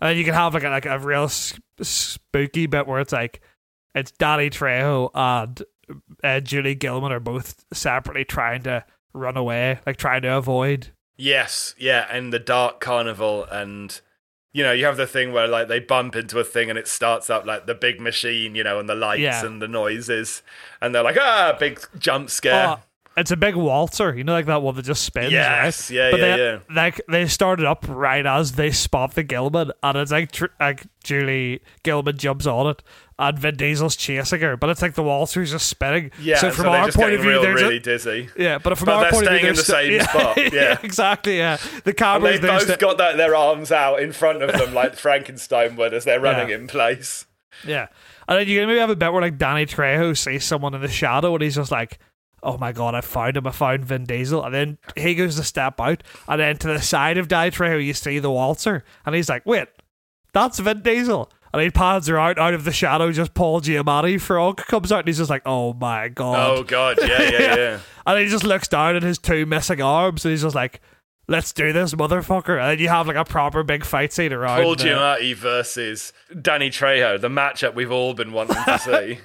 And then you can have like a, like a real s- spooky bit where it's like it's Danny Trejo and uh, Julie Gilman are both separately trying to run away, like trying to avoid. Yes, yeah, and the Dark Carnival, and you know, you have the thing where like they bump into a thing and it starts up like the big machine, you know, and the lights Yeah. and the noises, and they're like, ah, big jump scare. Oh, it's a big waltzer, you know, like that one that just spins. Yes, right? yeah, but yeah, then, Like they started up right as they spot the Gillman, and it's like tr- like Julie Gilman jumps on it, and Vin Diesel's chasing her, but it's like the waltzer's just spinning. yeah, so from they're our point of view, real, they're really dizzy. yeah, but from But our point of view, they're staying in the they're same sta- spot, yeah. exactly. Yeah, the And camera's they've both sta- got that, their arms out in front of them like Frankenstein would as they're running Yeah. in place. Yeah. And then you maybe have a bit where like Danny Trejo sees someone in the shadow and he's just like, Oh my god, I found him, I found Vin Diesel and then he goes to step out and then to the side of Danny Trejo you see the waltzer and he's like, Wait, that's Vin Diesel and he pans her out out of the shadow, just Paul Giamatti frog comes out and he's just like, Oh my god. Oh god, yeah, yeah, yeah. And he just looks down at his two missing arms and he's just like let's do this, motherfucker. And then you have like a proper big fight scene around. Paul the- Giamatti versus Danny Trejo, the matchup we've all been wanting to see.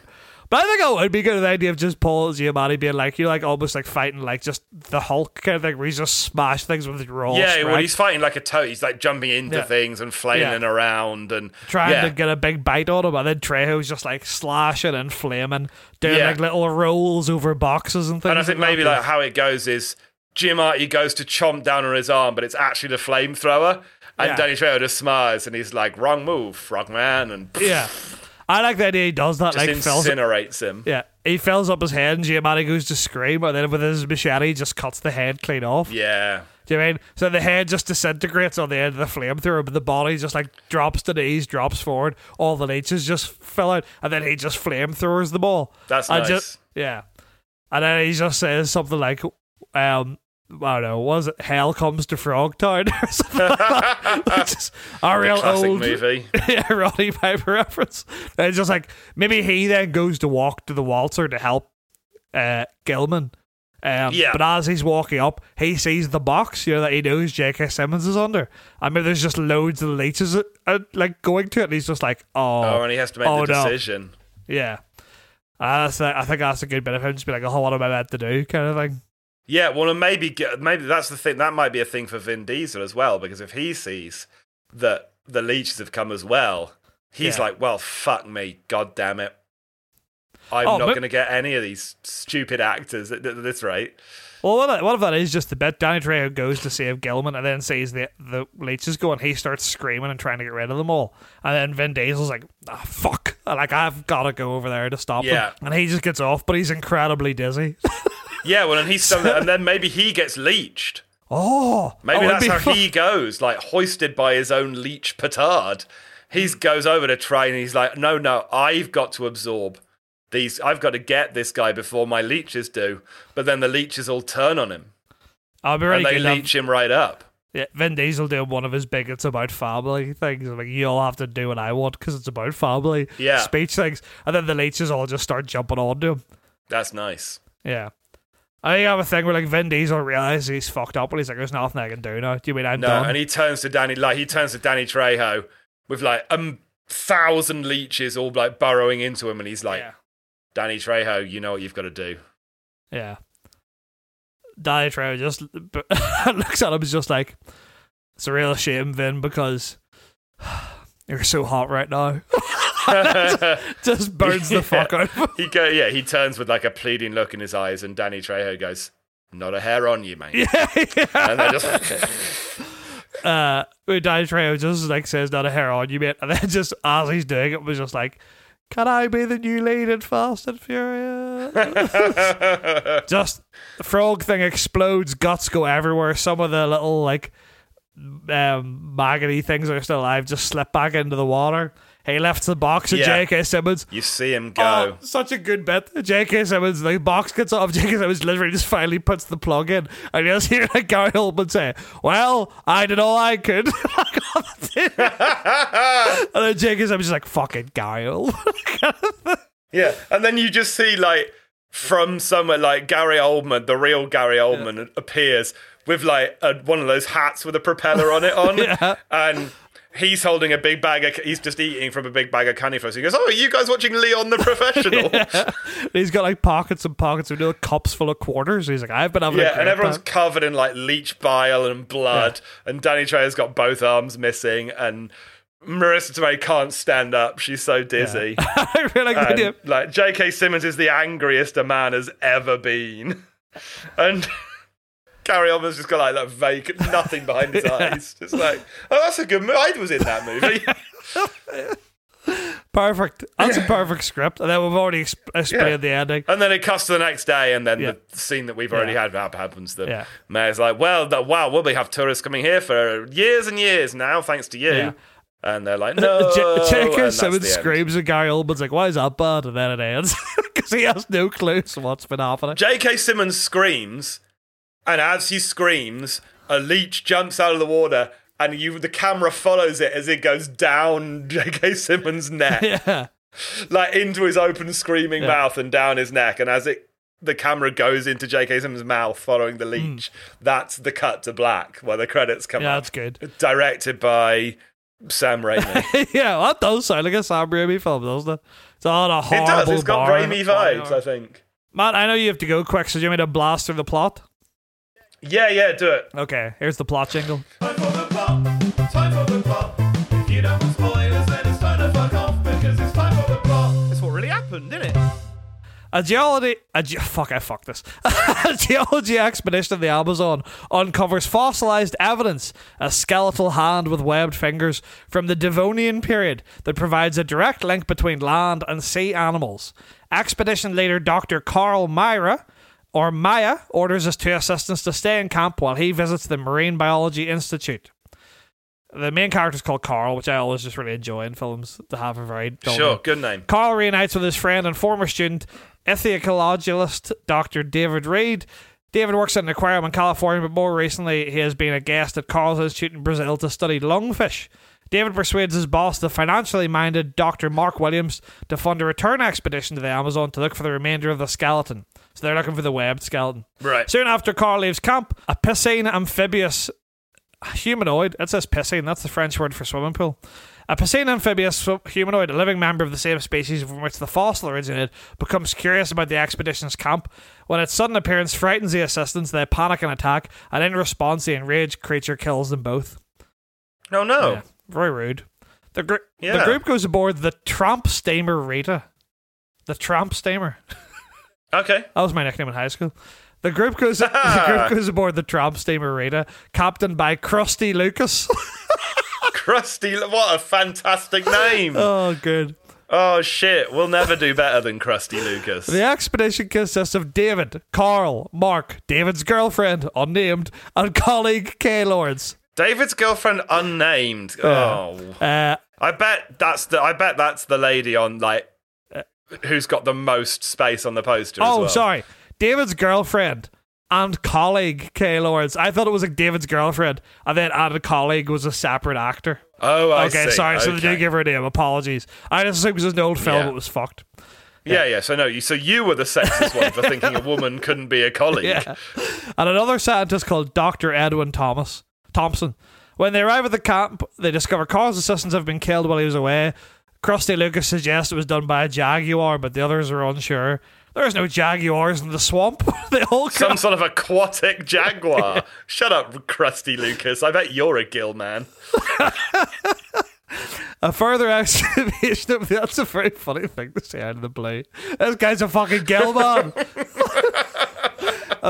But I think it would be good the idea of just Paul Giamatti being like you like almost like fighting like just the Hulk kind of thing where he's just smash things with his raw yeah, strength, well, he's fighting like a toad. He's like jumping into Yeah. things and flailing around and trying yeah. to get a big bite on him, and then Trejo's just like slashing and flaming, doing Yeah. like little rolls over boxes and things. And I think maybe that. like how it goes is Giamatti goes to chomp down on his arm, but it's actually the flamethrower. And Yeah. Danny Trejo just smiles and he's like, wrong move, frogman, and yeah. I like the idea he does that. just like incinerates him. yeah, he fills up his head, and Giamatti goes to scream, and then with his machete, he just cuts the head clean off. Yeah. Do you know I mean? So the head just disintegrates on the end of the flamethrower, but the body just like drops to the knees, drops forward. All the leeches just fill out, and then he just flamethrowers the ball. That's And nice. Just, yeah, and then he just says something like, um. I don't know. Was it Hell Comes to Frogtown or something like that? Is a real Classic old movie. yeah, Roddy Piper reference. And it's just like maybe he then goes to walk to the waltzer to help uh, Gilman. Um, Yeah. But as he's walking up, he sees the box, you know, that he knows J.K. Simmons is under. I mean, there's just loads of leeches uh, uh, like going to it, and he's just like, oh, Oh, and he has to make Oh, the no. decision. yeah. Uh, that's, I think that's a good bit of him just be like, oh, what am I meant to do, kind of thing. Yeah, well, and maybe maybe that's the thing. That might be a thing for Vin Diesel as well, because if he sees that the leeches have come as well, he's Yeah. like, "Well, fuck me, god damn it, I'm Oh, not going to get any of these stupid actors at, at this rate." Well, what if that is just the bit? Danny Trejo goes to save Gilman and then sees the the leeches go and he starts screaming and trying to get rid of them all. And then Vin Diesel's like, ah, fuck. Like, I've got to go over there to stop Yeah. them. And he just gets off, but he's incredibly dizzy. Yeah, well, and he's and then maybe he gets leeched. oh. Maybe oh, that's how fun. he goes, like hoisted by his own leech petard. He hmm. goes over to try and he's like, no, no, I've got to absorb these. I've got to get this guy before my leeches do. But then the leeches all turn on him I'll be really and they good. leech him right up. Yeah, Vin Diesel doing one of his big "it's about family" things. Like you all have to do what I want because it's about family. Yeah. speech things, and then the leeches all just start jumping onto him. That's nice. Yeah. I think I have a thing where like Vin Diesel realizes he's fucked up, and he's like, "There's nothing I can do now." Do you mean I'm No, done? and he turns to Danny, like he turns to Danny Trejo with like a thousand leeches all like burrowing into him, and he's like, yeah, Danny Trejo, you know what you've got to do. yeah. Danny Trejo just looks at him, is just like, "It's a real shame, Vin, because you're so hot right now." just burns the fuck out. of he go, yeah, he turns with like a pleading look in his eyes, and Danny Trejo goes, "Not a hair on you, mate." yeah, yeah. And they just uh, Danny Trejo just like says not a hair on you, mate, and then just as he's doing it, was just like, "Can I be the new lead in Fast and Furious?" just the frog thing explodes, guts go everywhere. Some of the little like um, maggoty things that are still alive just slip back into the water. He left the box of Yeah. J.K. Simmons. you see him go. Oh, such a good bit. J.K. Simmons, the box gets off. J.K. Simmons literally just finally puts the plug in. And you just hear like Gary Oldman say, Well, I did all I could. and then J.K. Simmons is like, Fucking Gary Oldman. Yeah, and then you just see like from somewhere like Gary Oldman, the real Gary Oldman appears with like a, one of those hats with a propeller on it on, Yeah. and he's holding a big bag of. He's just eating from a big bag of candy floss. He goes, "Oh, are you guys watching Leon the Professional?" yeah, He's got like pockets and pockets of little cups full of quarters. He's like, I've been having a Yeah, and everyone's time." covered in like leech bile and blood, and Danny Trejo's got both arms missing, and Marisa Tomei can't stand up. She's so dizzy. I really like the And, idea. like J.K. Simmons is the angriest a man has ever been, and Gary Oldman's just got like that vacant, nothing behind his eyes. Just like, oh, that's a good movie. I was in that movie. Perfect. That's a perfect script. And then we've already exp- explained uh, Yeah. the ending. and then it cuts to the next day, and then Yeah. the scene that we've already Yeah. had happens. The Yeah. mayor's like, well, the, wow, we'll be have tourists coming here for years and years now, thanks to you. Yeah. And they're like, no. J- J.K. Simmons screams and Gary Oldman's like, why is that bad? And then it ends. Because he has no clue to what's been happening. J.K. Simmons screams, and as he screams, a leech jumps out of the water, and you the camera follows it as it goes down J.K. Simmons' neck, yeah. like into his open screaming Yeah. mouth and down his neck, and as it the camera goes into J.K. Simmons' mouth following the leech. That's the cut to black where the credits come Hmm. Yeah, up. that's good. Directed by Sam Raimi. yeah, that does sound like a Sam Raimi film, doesn't it? It's all a horrible it does. It's got Raimi vibes, I think. Matt, I know you have to go quick, so do you want me to blast through the plot? Yeah, yeah, do it. Okay, here's the plot jingle. Time for the plot. Time for the plot. If you don't want spoilers, then it's time to fuck off because it's time for the plot. That's what really happened, didn't it? A geology, a ge- fuck, I fucked this. a geology expedition in the Amazon uncovers fossilized evidence, a skeletal hand with webbed fingers from the Devonian period that provides a direct link between land and sea animals. Expedition leader Dr. Carl Myra, or Maya, orders his two assistants to stay in camp while he visits the Marine Biology Institute. The main character is called Carl, which I always just really enjoy in films to have a very dull Sure, name. good name. Carl reunites with his friend and former student, ichthyologist Dr. David Reed. David works at an aquarium in California, but more recently, he has been a guest at Carl's Institute in Brazil to study lungfish. David persuades his boss, the financially minded Dr. Mark Williams, to fund a return expedition to the Amazon to look for the remainder of the skeleton. So they're looking for the webbed skeleton. Right. Soon after Carl leaves camp, a piscine amphibious humanoid, it says piscine, that's the French word for swimming pool. A piscine amphibious humanoid, a living member of the same species from which the fossil originated, becomes curious about the expedition's camp. When its sudden appearance frightens the assistants, they panic and attack, and in response, the enraged creature kills them both. Oh, no. Yeah, very rude. The, gr- the group goes aboard the Tramp Steamer Rita. The Tramp Steamer. Okay. That was my nickname in high school. The group goes the group goes aboard the Tramp Steamer Rita, captained by Krusty Lucas. Krusty, what a fantastic name. oh, good. Oh, shit. We'll never do better than Krusty Lucas. The expedition consists of David, Carl, Mark, David's girlfriend, unnamed, and colleague Kay Lawrence. David's girlfriend unnamed. Oh. Uh, I bet that's the I bet that's the lady on like who's got the most space on the poster as oh, well. sorry. David's girlfriend and colleague Kay Lawrence. I thought it was like David's girlfriend, and then added colleague was a separate actor. Oh, I okay, see. sorry. So they Okay. did give her a name. Apologies. I just assumed it was an old film. Yeah. It was fucked. Yeah, yeah. So no, you so you were the sexist one for thinking a woman couldn't be a colleague. Yeah. and another scientist called Dr. Edwin Thomas Thompson. When they arrive at the camp, they discover Carl's assistants have been killed while he was away. Krusty Lucas suggests it was done by a jaguar, but the others are unsure. There's no jaguars in the swamp. they all Some sort of aquatic jaguar. Shut up, Krusty Lucas. I bet you're a gill man. A further excavation of that's a very funny thing to say out of the blue. This guy's a fucking gill man.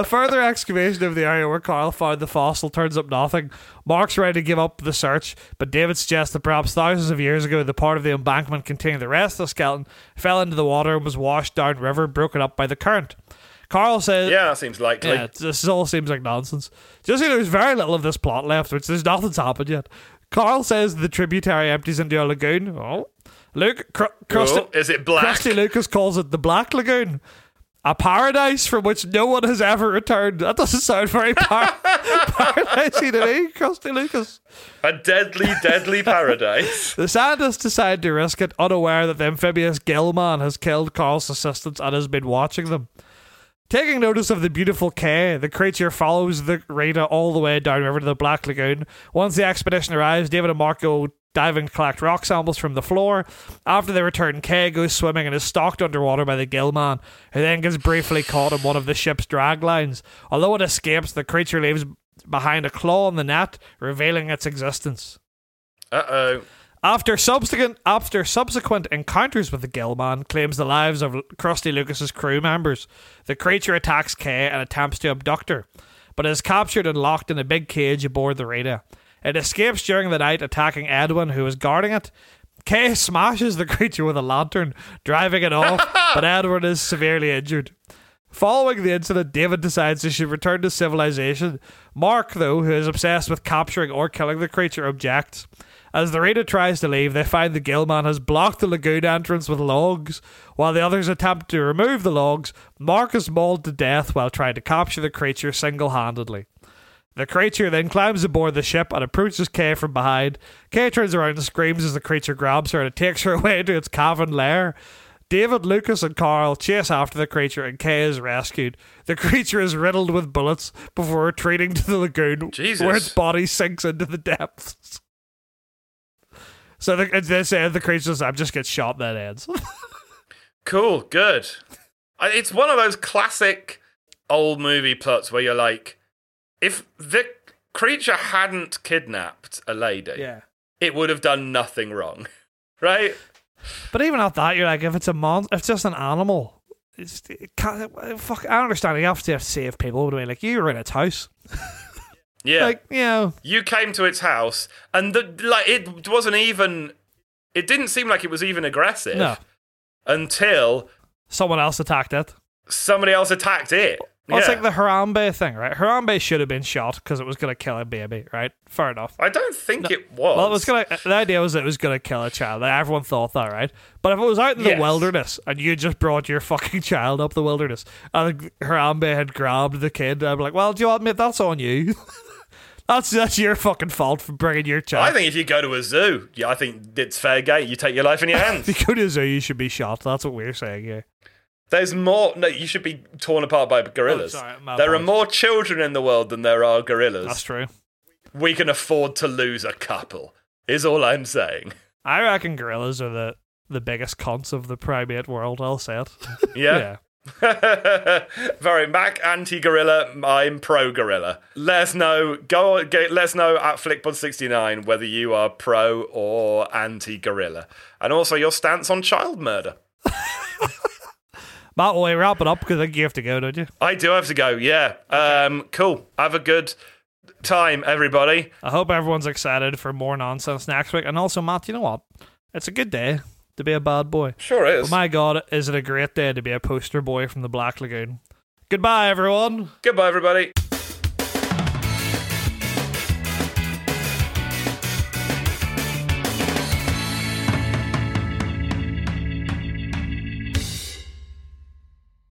A further excavation of the area where Carl found the fossil turns up nothing. Mark's ready to give up the search, but David suggests that perhaps thousands of years ago the part of the embankment containing the rest of the skeleton fell into the water and was washed down river, broken up by the current. Carl says Yeah, that seems likely. yeah, this all seems like nonsense. Just see, there's very little of this plot left, which there's nothing's happened yet. Carl says the tributary empties into a lagoon. Oh, Luke, cr- oh, Krusty, Oh, is it black? Krusty Lucas calls it the Black Lagoon, a paradise from which no one has ever returned. That doesn't sound very par- paradisey to me, Krusty Lucas. A deadly, deadly paradise. The scientists decide to risk it, unaware that the amphibious Gillman has killed Carl's assistants and has been watching them. Taking notice of the beautiful Kay, the creature follows the Rita all the way downriver to the Black Lagoon. Once the expedition arrives, David and Mark go diving to collect rock samples from the floor. After they return, Kay goes swimming and is stalked underwater by the Gillman, who then gets briefly caught on one of the ship's drag lines. Although it escapes, the creature leaves behind a claw in the net, revealing its existence. Uh oh. After subsequent after subsequent encounters with the Gillman claims the lives of Krusty Lucas's crew members, the creature attacks Kay and attempts to abduct her, but is captured and locked in a big cage aboard the Rita. It escapes during the night, attacking Edwin, who is guarding it. Kay smashes the creature with a lantern, driving it off, but Edwin is severely injured. Following the incident, David decides he should return to civilization. Mark, though, who is obsessed with capturing or killing the creature, objects. As the Rita tries to leave, they find the Gillman has blocked the lagoon entrance with logs. While the others attempt to remove the logs, Mark is mauled to death while trying to capture the creature single handedly. The creature then climbs aboard the ship and approaches Kay from behind. Kay turns around and screams as the creature grabs her and it takes her away to its cavern lair. David, Lucas, and Carl chase after the creature, and Kay is rescued. The creature is riddled with bullets before retreating to the lagoon, Jesus. where its body sinks into the depths. So the, at this end, the creature says, "I'm just get shot." That ends. Cool, good. It's one of those classic old movie plots where you're like, if the creature hadn't kidnapped a lady, yeah. it would have done nothing wrong, right? But even at that, you're like, if it's a mon, if it's just an animal, it's, it can't, fuck. I understand you have to save people, but I mean, like you were in its house, Yeah. like you know, you came to its house, and the, like it wasn't even. It didn't seem like it was even aggressive no, until someone else attacked it. somebody else attacked it. Well, It's Yeah. like the Harambe thing, right? Harambe should have been shot because it was going to kill a baby, right? Fair enough. I don't think it was. Well, it was gonna. The idea was that it was gonna kill a child. Everyone thought that, right? But if it was out in the wilderness and you just brought your fucking child up the wilderness and Harambe had grabbed the kid, I'd be like, "Well, do you know what. That's on you. that's that's your fucking fault for bringing your child. I think if you go to a zoo, yeah, I think it's fair game. You take your life in your hands. if you go to a zoo, you should be shot. That's what we're saying. Yeah. There's more. No, you should be torn apart by gorillas. Oh, sorry, there are more children in the world than there are gorillas. That's true. We can afford to lose a couple. Is all I'm saying. I reckon gorillas are the the biggest cons of the primate world. I'll say it. Yeah. Very Mack anti gorilla. I'm pro gorilla. Let us know. Go. Get, let us know at Flickpod69 whether you are pro or anti gorilla, and also your stance on child murder. Matt, will we wrap it up because I think you have to go, don't you? I do have to go. Yeah. Um. Cool. Have a good time, everybody. I hope everyone's excited for more nonsense next week. And also, Matt, you know what? It's a good day to be a bad boy. Sure is. But my God, is it a great day to be a poster boy from the Black Lagoon? Goodbye, everyone. Goodbye, everybody.